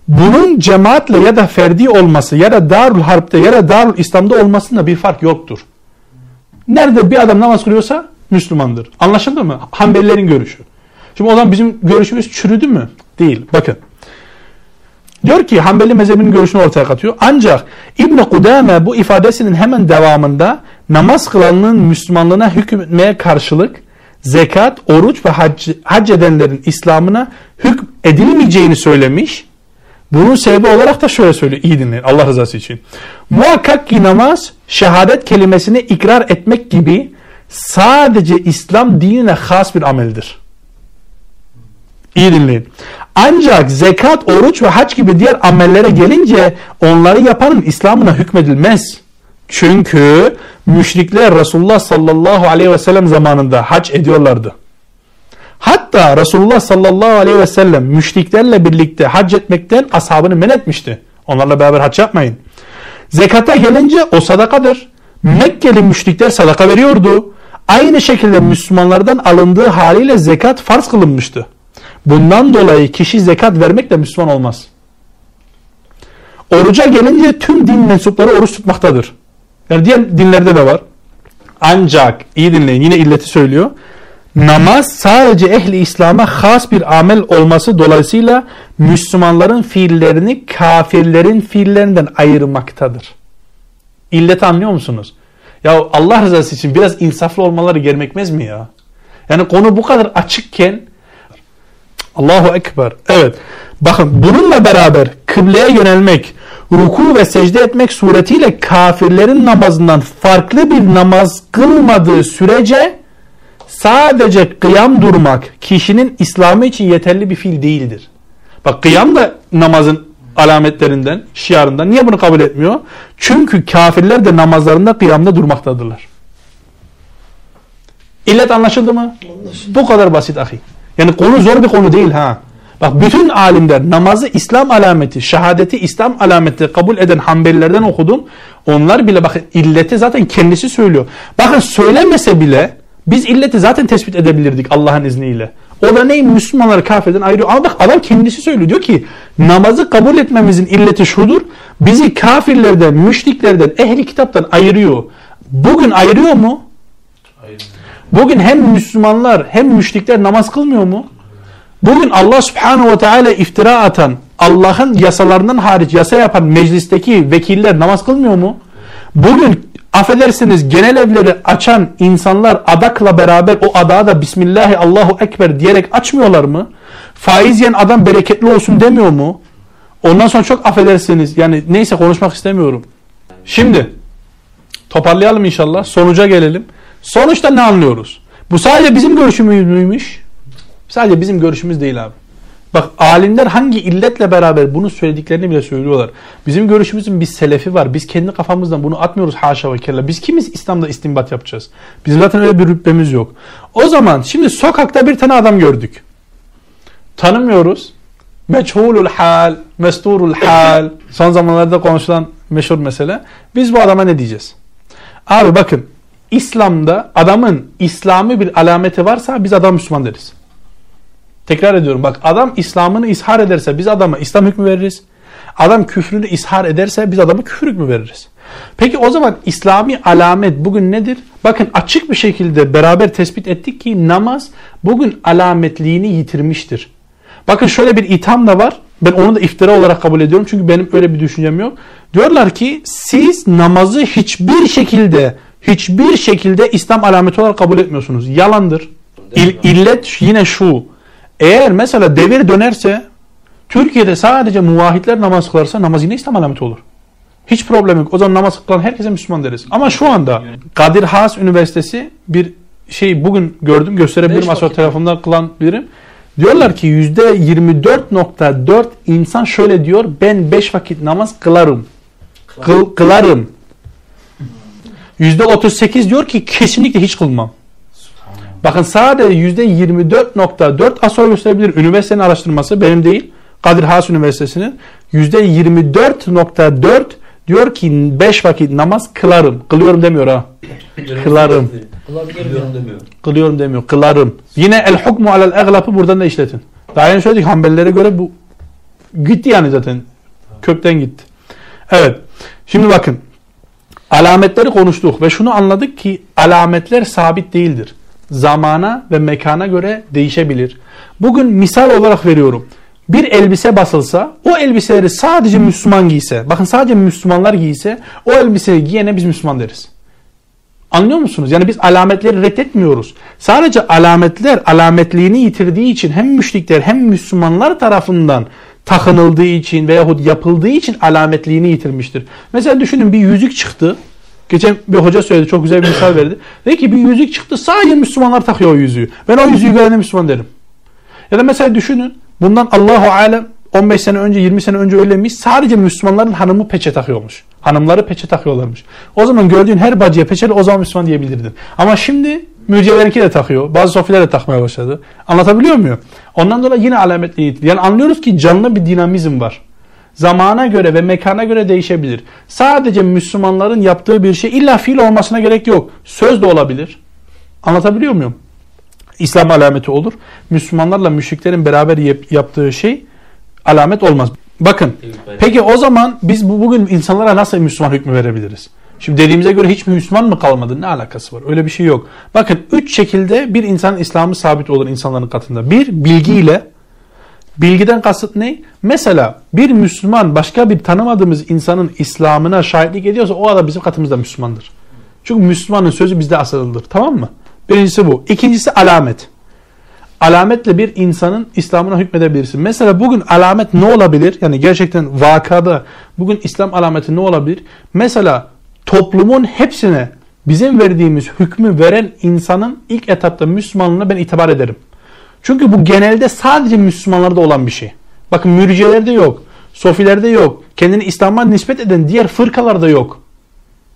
Bunun cemaatle ya da ferdi olması ya da Darul Harp'te ya da Darul İslam'da olmasında bir fark yoktur. Nerede bir adam namaz kılıyorsa Müslümandır. Anlaşıldı mı? Hanbelilerin görüşü. Şimdi o zaman bizim görüşümüz çürüdü mü? Değil. Bakın. Diyor ki Hanbeli mezhebinin görüşünü ortaya katıyor. Ancak İbn Kudame bu ifadesinin hemen devamında namaz kılanın Müslümanlığına hükmetmeye karşılık zekat, oruç ve hac, hac edenlerin İslam'ına hükm edilmeyeceğini söylemiş. Bunun sebebi olarak da şöyle söylüyor. İyi dinleyin Allah rızası için. Muhakkak ki namaz şehadet kelimesini ikrar etmek gibi sadece İslam dinine has bir ameldir. İyi dinleyin. Ancak zekat, oruç ve hac gibi diğer amellere gelince onları yapanın İslam'ına hükmedilmez. Çünkü müşrikler Resulullah sallallahu aleyhi ve sellem zamanında hac ediyorlardı. Hatta Resulullah sallallahu aleyhi ve sellem müşriklerle birlikte hac etmekten ashabını men etmişti. Onlarla beraber hac yapmayın. Zekata gelince o sadakadır. Mekkeli müşrikler sadaka veriyordu. Aynı şekilde Müslümanlardan alındığı haliyle zekat farz kılınmıştı. Bundan dolayı kişi zekat vermekle Müslüman olmaz. Oruca gelince tüm din mensupları oruç tutmaktadır. Yani diğer dinlerde de var. Ancak iyi dinleyin yine illeti söylüyor. Namaz sadece ehli İslam'a has bir amel olması dolayısıyla Müslümanların fiillerini kafirlerin fiillerinden ayırmaktadır. İlleti anlıyor musunuz? Ya Allah rızası için biraz insaflı olmaları gerekmez mi ya? Yani konu bu kadar açıkken Allahu Ekber. Evet. Bakın bununla beraber kıbleye yönelmek, ruku ve secde etmek suretiyle kafirlerin namazından farklı bir namaz kılmadığı sürece sadece kıyam durmak kişinin İslamı için yeterli bir fiil değildir. Bak kıyam da namazın alametlerinden, şiarından. Niye bunu kabul etmiyor? Çünkü kafirler de namazlarında kıyamda durmaktadırlar. İllet anlaşıldı mı? Anlaşıldı. Bu kadar basit ahi. Yani konu zor bir konu değil ha. Bak bütün alimler namazı İslam alameti, şehadeti İslam alameti kabul eden Hanbelilerden okudum. Onlar bile bakın illeti zaten kendisi söylüyor. Bakın söylemese bile biz illeti zaten tespit edebilirdik Allah'ın izniyle. O da ney? Müslümanları kafirden ayırıyor. Ama bak adam kendisi söylüyor. Diyor ki namazı kabul etmemizin illeti şudur. Bizi kafirlerden, müşriklerden, ehli kitaptan ayırıyor. Bugün ayırıyor mu? Bugün hem Müslümanlar hem müşrikler namaz kılmıyor mu? Bugün Allah subhanahu ve teala iftira atan, Allah'ın yasalarından hariç yasa yapan meclisteki vekiller namaz kılmıyor mu? Bugün affedersiniz genel evleri açan insanlar adakla beraber o adağı da Bismillahi Allahu Ekber diyerek açmıyorlar mı? Faiz yiyen adam bereketli olsun demiyor mu? Ondan sonra çok affedersiniz yani neyse konuşmak istemiyorum. Şimdi toparlayalım inşallah sonuca gelelim. Sonuçta ne anlıyoruz? Bu sadece bizim görüşümüz müymüş? Sadece bizim görüşümüz değil abi. Bak alimler hangi illetle beraber bunu söylediklerini bile söylüyorlar. Bizim görüşümüzün bir selefi var. Biz kendi kafamızdan bunu atmıyoruz haşa ve kella. Biz kimiz İslam'da istinbat yapacağız? Bizim zaten öyle bir rütbemiz yok. O zaman şimdi sokakta bir tane adam gördük. Tanımıyoruz. Meçhulul hal, mesturul hal. Son zamanlarda konuşulan meşhur mesele. Biz bu adama ne diyeceğiz? Abi bakın İslam'da adamın İslami bir alameti varsa biz adam Müslüman deriz. Tekrar ediyorum bak adam İslam'ını ishar ederse biz adama İslam hükmü veririz. Adam küfrünü ishar ederse biz adama küfür hükmü veririz. Peki o zaman İslami alamet bugün nedir? Bakın açık bir şekilde beraber tespit ettik ki namaz bugün alametliğini yitirmiştir. Bakın şöyle bir itham da var. Ben onu da iftira olarak kabul ediyorum. Çünkü benim öyle bir düşüncem yok. Diyorlar ki siz namazı hiçbir şekilde hiçbir şekilde İslam alameti olarak kabul etmiyorsunuz. Yalandır. İl, illet yine şu. Eğer mesela devir dönerse Türkiye'de sadece muvahitler namaz kılarsa namaz yine İslam alameti olur. Hiç problem yok. O zaman namaz kılan herkese Müslüman deriz. Ama şu anda Kadir Has Üniversitesi bir şey bugün gördüm gösterebilirim asıl telefonda kılan birim. Diyorlar ki %24.4 insan şöyle diyor ben 5 vakit namaz kılarım. Kıl, kılarım. %38 diyor ki kesinlikle hiç kılmam. Bakın sadece %24.4 az sonra gösterebilir. Üniversitenin araştırması benim değil. Kadir Has Üniversitesi'nin %24.4 diyor ki 5 vakit namaz kılarım. Kılıyorum demiyor ha. kılarım. Kılıyorum demiyor. Kılıyorum demiyor. Kılarım. Yine el hukmu alel eglapı buradan da işletin. Daha önce söyledik Hanbelilere göre bu gitti yani zaten. Kökten gitti. Evet. Şimdi bakın. Alametleri konuştuk ve şunu anladık ki alametler sabit değildir zamana ve mekana göre değişebilir. Bugün misal olarak veriyorum. Bir elbise basılsa o elbiseleri sadece Müslüman giyse, bakın sadece Müslümanlar giyse o elbiseyi giyene biz Müslüman deriz. Anlıyor musunuz? Yani biz alametleri reddetmiyoruz. Sadece alametler alametliğini yitirdiği için hem müşrikler hem Müslümanlar tarafından takınıldığı için veyahut yapıldığı için alametliğini yitirmiştir. Mesela düşünün bir yüzük çıktı. Geçen bir hoca söyledi çok güzel bir misal verdi. Dedi ki bir yüzük çıktı sadece Müslümanlar takıyor o yüzüğü. Ben o yüzüğü görene Müslüman derim. Ya da mesela düşünün Bundan Allahu alem 15 sene önce 20 sene önce öylemiş. Sadece Müslümanların hanımı peçe takıyormuş. Hanımları peçe takıyorlarmış. O zaman gördüğün her bacıya peçeli o zaman Müslüman diyebilirdin. Ama şimdi mürciyelerinki de takıyor. Bazı sofiler de takmaya başladı. Anlatabiliyor muyum? Ondan dolayı yine alametli. Yani anlıyoruz ki canlı bir dinamizm var. Zamana göre ve mekana göre değişebilir. Sadece Müslümanların yaptığı bir şey illa fiil olmasına gerek yok. Söz de olabilir. Anlatabiliyor muyum? İslam alameti olur. Müslümanlarla müşriklerin beraber yaptığı şey alamet olmaz. Bakın peki o zaman biz bu bugün insanlara nasıl Müslüman hükmü verebiliriz? Şimdi dediğimize göre hiç Müslüman mı kalmadı? Ne alakası var? Öyle bir şey yok. Bakın üç şekilde bir insanın İslam'ı sabit olur insanların katında. Bir, bilgiyle. Bilgiden kasıt ne? Mesela bir Müslüman başka bir tanımadığımız insanın İslam'ına şahitlik ediyorsa o adam bizim katımızda Müslümandır. Çünkü Müslümanın sözü bizde asılıdır. Tamam mı? Birincisi bu. İkincisi alamet. Alametle bir insanın İslam'ına hükmedebilirsin. Mesela bugün alamet ne olabilir? Yani gerçekten vakada bugün İslam alameti ne olabilir? Mesela toplumun hepsine bizim verdiğimiz hükmü veren insanın ilk etapta Müslümanlığına ben itibar ederim. Çünkü bu genelde sadece Müslümanlarda olan bir şey. Bakın mürciyelerde yok. Sofilerde yok. Kendini İslam'a nispet eden diğer fırkalarda yok.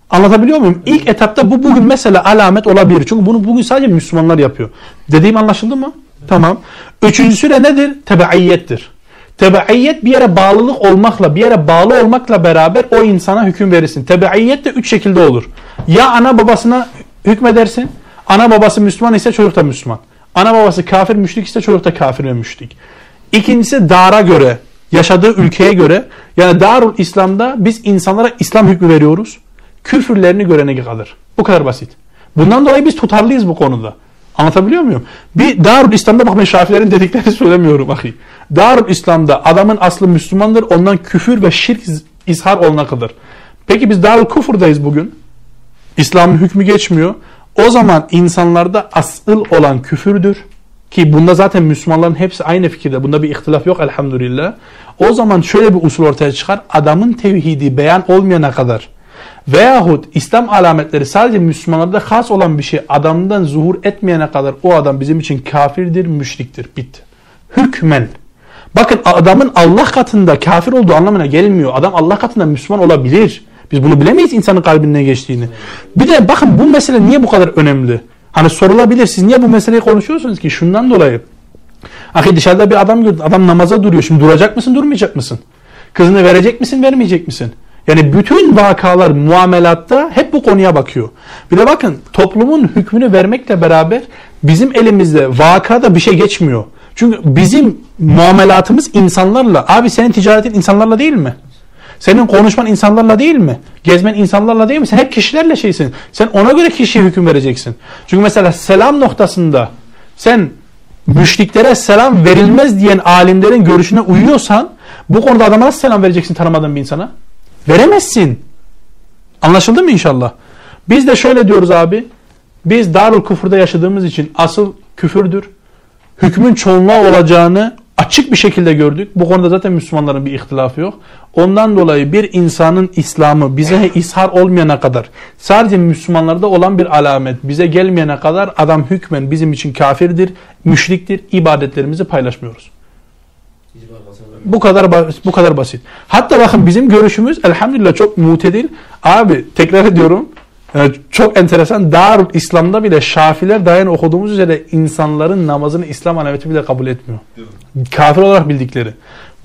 Anlatabiliyor muyum? İlk etapta bu bugün mesela alamet olabilir. Çünkü bunu bugün sadece Müslümanlar yapıyor. Dediğim anlaşıldı mı? Tamam. Üçüncüsü de nedir? Tebeiyettir. Tebeiyet bir yere bağlılık olmakla, bir yere bağlı olmakla beraber o insana hüküm verirsin. Tebeiyet de üç şekilde olur. Ya ana babasına hükmedersin. Ana babası Müslüman ise çocuk da Müslüman. Ana babası kafir müşrik ise çocuk da kafir ve müşrik. İkincisi dara göre, yaşadığı ülkeye göre. Yani Darul İslam'da biz insanlara İslam hükmü veriyoruz. Küfürlerini görene kalır. Bu kadar basit. Bundan dolayı biz tutarlıyız bu konuda. Anlatabiliyor muyum? Bir Darul İslam'da bak Şafilerin dediklerini söylemiyorum ahi. Darul İslam'da adamın aslı Müslümandır. Ondan küfür ve şirk izhar olana kadar. Peki biz Darul Kufur'dayız bugün. İslam'ın hükmü geçmiyor. O zaman insanlarda asıl olan küfürdür. Ki bunda zaten Müslümanların hepsi aynı fikirde. Bunda bir ihtilaf yok elhamdülillah. O zaman şöyle bir usul ortaya çıkar. Adamın tevhidi beyan olmayana kadar veyahut İslam alametleri sadece Müslümanlarda has olan bir şey adamdan zuhur etmeyene kadar o adam bizim için kafirdir, müşriktir. Bitti. Hükmen. Bakın adamın Allah katında kafir olduğu anlamına gelmiyor. Adam Allah katında Müslüman olabilir. Biz bunu bilemeyiz insanın kalbine geçtiğini. Bir de bakın bu mesele niye bu kadar önemli? Hani sorulabilir siz niye bu meseleyi konuşuyorsunuz ki? Şundan dolayı. Ahi dışarıda bir adam gördün. Adam namaza duruyor. Şimdi duracak mısın durmayacak mısın? Kızını verecek misin vermeyecek misin? Yani bütün vakalar muamelatta hep bu konuya bakıyor. Bir de bakın toplumun hükmünü vermekle beraber bizim elimizde vakada bir şey geçmiyor. Çünkü bizim muamelatımız insanlarla. Abi senin ticaretin insanlarla değil mi? Senin konuşman insanlarla değil mi? Gezmen insanlarla değil mi? Sen hep kişilerle şeysin. Sen ona göre kişiye hüküm vereceksin. Çünkü mesela selam noktasında sen müşriklere selam verilmez diyen alimlerin görüşüne uyuyorsan bu konuda adama nasıl selam vereceksin tanımadığın bir insana? Veremezsin. Anlaşıldı mı inşallah? Biz de şöyle diyoruz abi. Biz Darul Kufur'da yaşadığımız için asıl küfürdür. Hükmün çoğunluğa olacağını açık bir şekilde gördük. Bu konuda zaten Müslümanların bir ihtilafı yok. Ondan dolayı bir insanın İslam'ı bize ishar olmayana kadar sadece Müslümanlarda olan bir alamet bize gelmeyene kadar adam hükmen bizim için kafirdir, müşriktir, ibadetlerimizi paylaşmıyoruz. Bu kadar bu kadar basit. Hatta bakın bizim görüşümüz elhamdülillah çok mutedil. Abi tekrar ediyorum. Yani çok enteresan. Darul İslam'da bile Şafiler dayan okuduğumuz üzere insanların namazını İslam alameti bile kabul etmiyor. Kafir olarak bildikleri.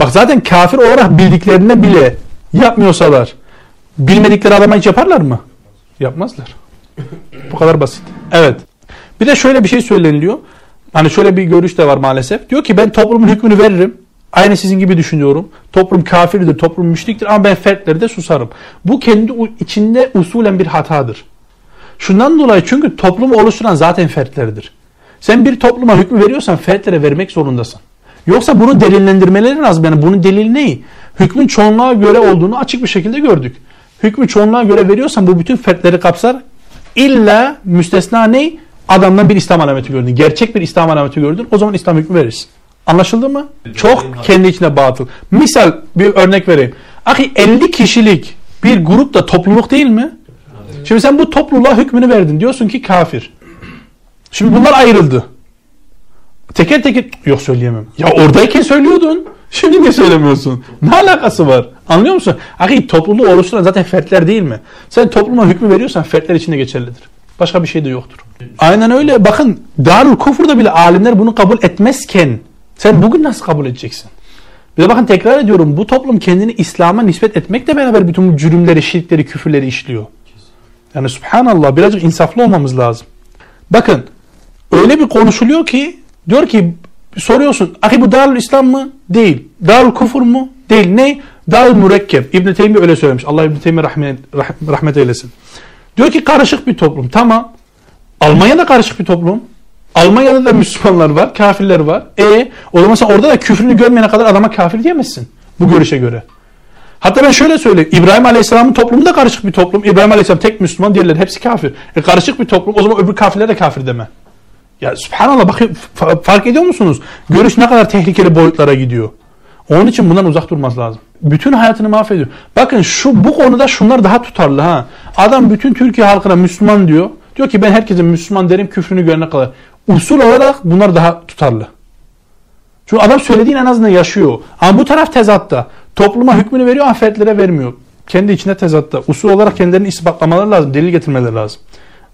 Bak zaten kafir olarak bildiklerine bile yapmıyorsalar bilmedikleri adama hiç yaparlar mı? Yapmazlar. Bu kadar basit. Evet. Bir de şöyle bir şey söyleniliyor. Hani şöyle bir görüş de var maalesef. Diyor ki ben toplumun hükmünü veririm. Aynı sizin gibi düşünüyorum. Toplum kafirdir, toplum müşriktir ama ben fertleri de susarım. Bu kendi içinde usulen bir hatadır. Şundan dolayı çünkü toplumu oluşturan zaten fertleridir. Sen bir topluma hükmü veriyorsan fertlere vermek zorundasın. Yoksa bunu delillendirmeleri lazım. Yani bunun delili ne? Hükmün çoğunluğa göre olduğunu açık bir şekilde gördük. Hükmü çoğunluğa göre veriyorsan bu bütün fertleri kapsar. İlla müstesna ne? Adamdan bir İslam alameti gördün. Gerçek bir İslam alameti gördün. O zaman İslam hükmü verirsin. Anlaşıldı mı? Çok kendi içine batıl. Misal bir örnek vereyim. Ahi 50 kişilik bir grup da topluluk değil mi? Şimdi sen bu topluluğa hükmünü verdin. Diyorsun ki kafir. Şimdi bunlar ayrıldı. Teker teker yok söyleyemem. Ya oradayken söylüyordun. Şimdi niye söylemiyorsun? Ne alakası var? Anlıyor musun? Akı topluluğu oluşturan zaten fertler değil mi? Sen topluma hükmü veriyorsan fertler içinde geçerlidir. Başka bir şey de yoktur. Aynen öyle. Bakın Darül Kufur'da bile alimler bunu kabul etmezken sen bugün nasıl kabul edeceksin? Bir de bakın tekrar ediyorum bu toplum kendini İslam'a nispet etmekle beraber bütün bu cürümleri, şirkleri, küfürleri işliyor. Yani subhanallah birazcık insaflı olmamız lazım. Bakın öyle bir konuşuluyor ki diyor ki soruyorsun ahi bu Darül İslam mı? Değil. Darül Kufur mu? Değil. Ne? Darül Mürekkep. İbn Teymi öyle söylemiş. Allah İbn Teymi rahmet, rahmet eylesin. Diyor ki karışık bir toplum. Tamam. Almanya da karışık bir toplum. Almanya'da da Müslümanlar var, kafirler var. E o zaman sen orada da küfrünü görmeyene kadar adama kafir diyemezsin. Bu görüşe göre. Hatta ben şöyle söyleyeyim. İbrahim Aleyhisselam'ın toplumu da karışık bir toplum. İbrahim Aleyhisselam tek Müslüman, diğerleri hepsi kafir. E karışık bir toplum. O zaman öbür kafirler de kafir deme. Ya subhanallah bakın fark ediyor musunuz? Görüş ne kadar tehlikeli boyutlara gidiyor. Onun için bundan uzak durmaz lazım. Bütün hayatını mahvediyor. Bakın şu bu konuda şunlar daha tutarlı ha. Adam bütün Türkiye halkına Müslüman diyor. Diyor ki ben herkese Müslüman derim küfrünü görene kadar. Usul olarak bunlar daha tutarlı. Çünkü adam söylediğin en azından yaşıyor. Ama bu taraf tezatta. Topluma hükmünü veriyor ama fertlere vermiyor. Kendi içinde tezatta. Usul olarak kendilerini ispatlamaları lazım. Delil getirmeleri lazım.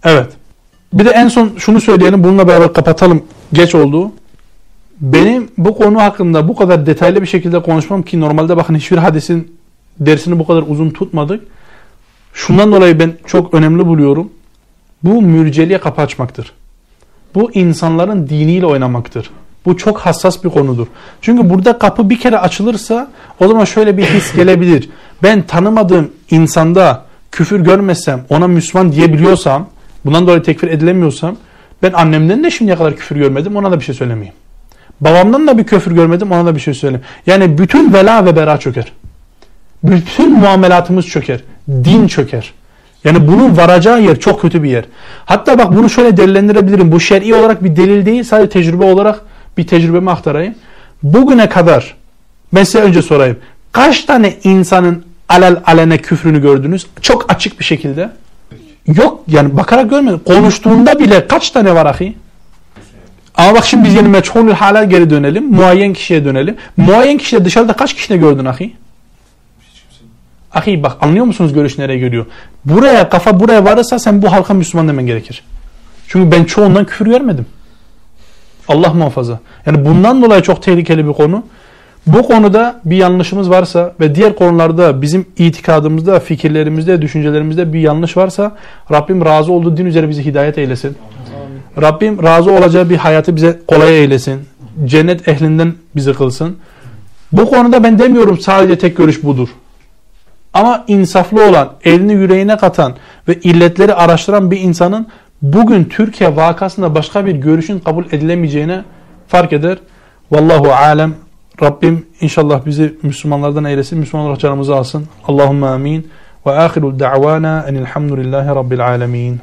Evet. Bir de en son şunu söyleyelim. Bununla beraber kapatalım. Geç oldu. Benim bu konu hakkında bu kadar detaylı bir şekilde konuşmam ki normalde bakın hiçbir hadisin dersini bu kadar uzun tutmadık. Şundan dolayı ben çok önemli buluyorum. Bu mürceliğe kapı açmaktır. Bu insanların diniyle oynamaktır. Bu çok hassas bir konudur. Çünkü burada kapı bir kere açılırsa o zaman şöyle bir his gelebilir. Ben tanımadığım insanda küfür görmesem, ona Müslüman diyebiliyorsam, bundan dolayı tekfir edilemiyorsam, ben annemden de şimdiye kadar küfür görmedim, ona da bir şey söylemeyeyim. Babamdan da bir küfür görmedim, ona da bir şey söyleyeyim. Yani bütün vela ve bera çöker. Bütün muamelatımız çöker. Din çöker. Yani bunun varacağı yer çok kötü bir yer. Hatta bak bunu şöyle delillendirebilirim. Bu şer'i olarak bir delil değil, sadece tecrübe olarak bir tecrübemi aktarayım. Bugüne kadar ben size önce sorayım. Kaç tane insanın alel alene küfrünü gördünüz? Çok açık bir şekilde. Yok yani bakarak görmedim. Konuştuğunda bile kaç tane var ahi? Ama bak şimdi biz yeni meçhulül hala geri dönelim. Muayyen kişiye dönelim. Muayyen kişide dışarıda kaç kişide gördün ahi? Ahi bak anlıyor musunuz görüş nereye geliyor? Buraya kafa buraya varırsa sen bu halka Müslüman demen gerekir. Çünkü ben çoğundan küfür görmedim. Allah muhafaza. Yani bundan dolayı çok tehlikeli bir konu. Bu konuda bir yanlışımız varsa ve diğer konularda bizim itikadımızda, fikirlerimizde, düşüncelerimizde bir yanlış varsa Rabbim razı olduğu din üzere bizi hidayet eylesin. Amin. Rabbim razı olacağı bir hayatı bize kolay eylesin. Cennet ehlinden bizi kılsın. Bu konuda ben demiyorum sadece tek görüş budur. Ama insaflı olan, elini yüreğine katan ve illetleri araştıran bir insanın bugün Türkiye vakasında başka bir görüşün kabul edilemeyeceğine fark eder. Vallahu alem. Rabbim inşallah bizi Müslümanlardan eylesin. Müslüman olarak canımızı alsın. Allahümme amin. Ve ahiru da'vana enilhamdülillahi rabbil alemin.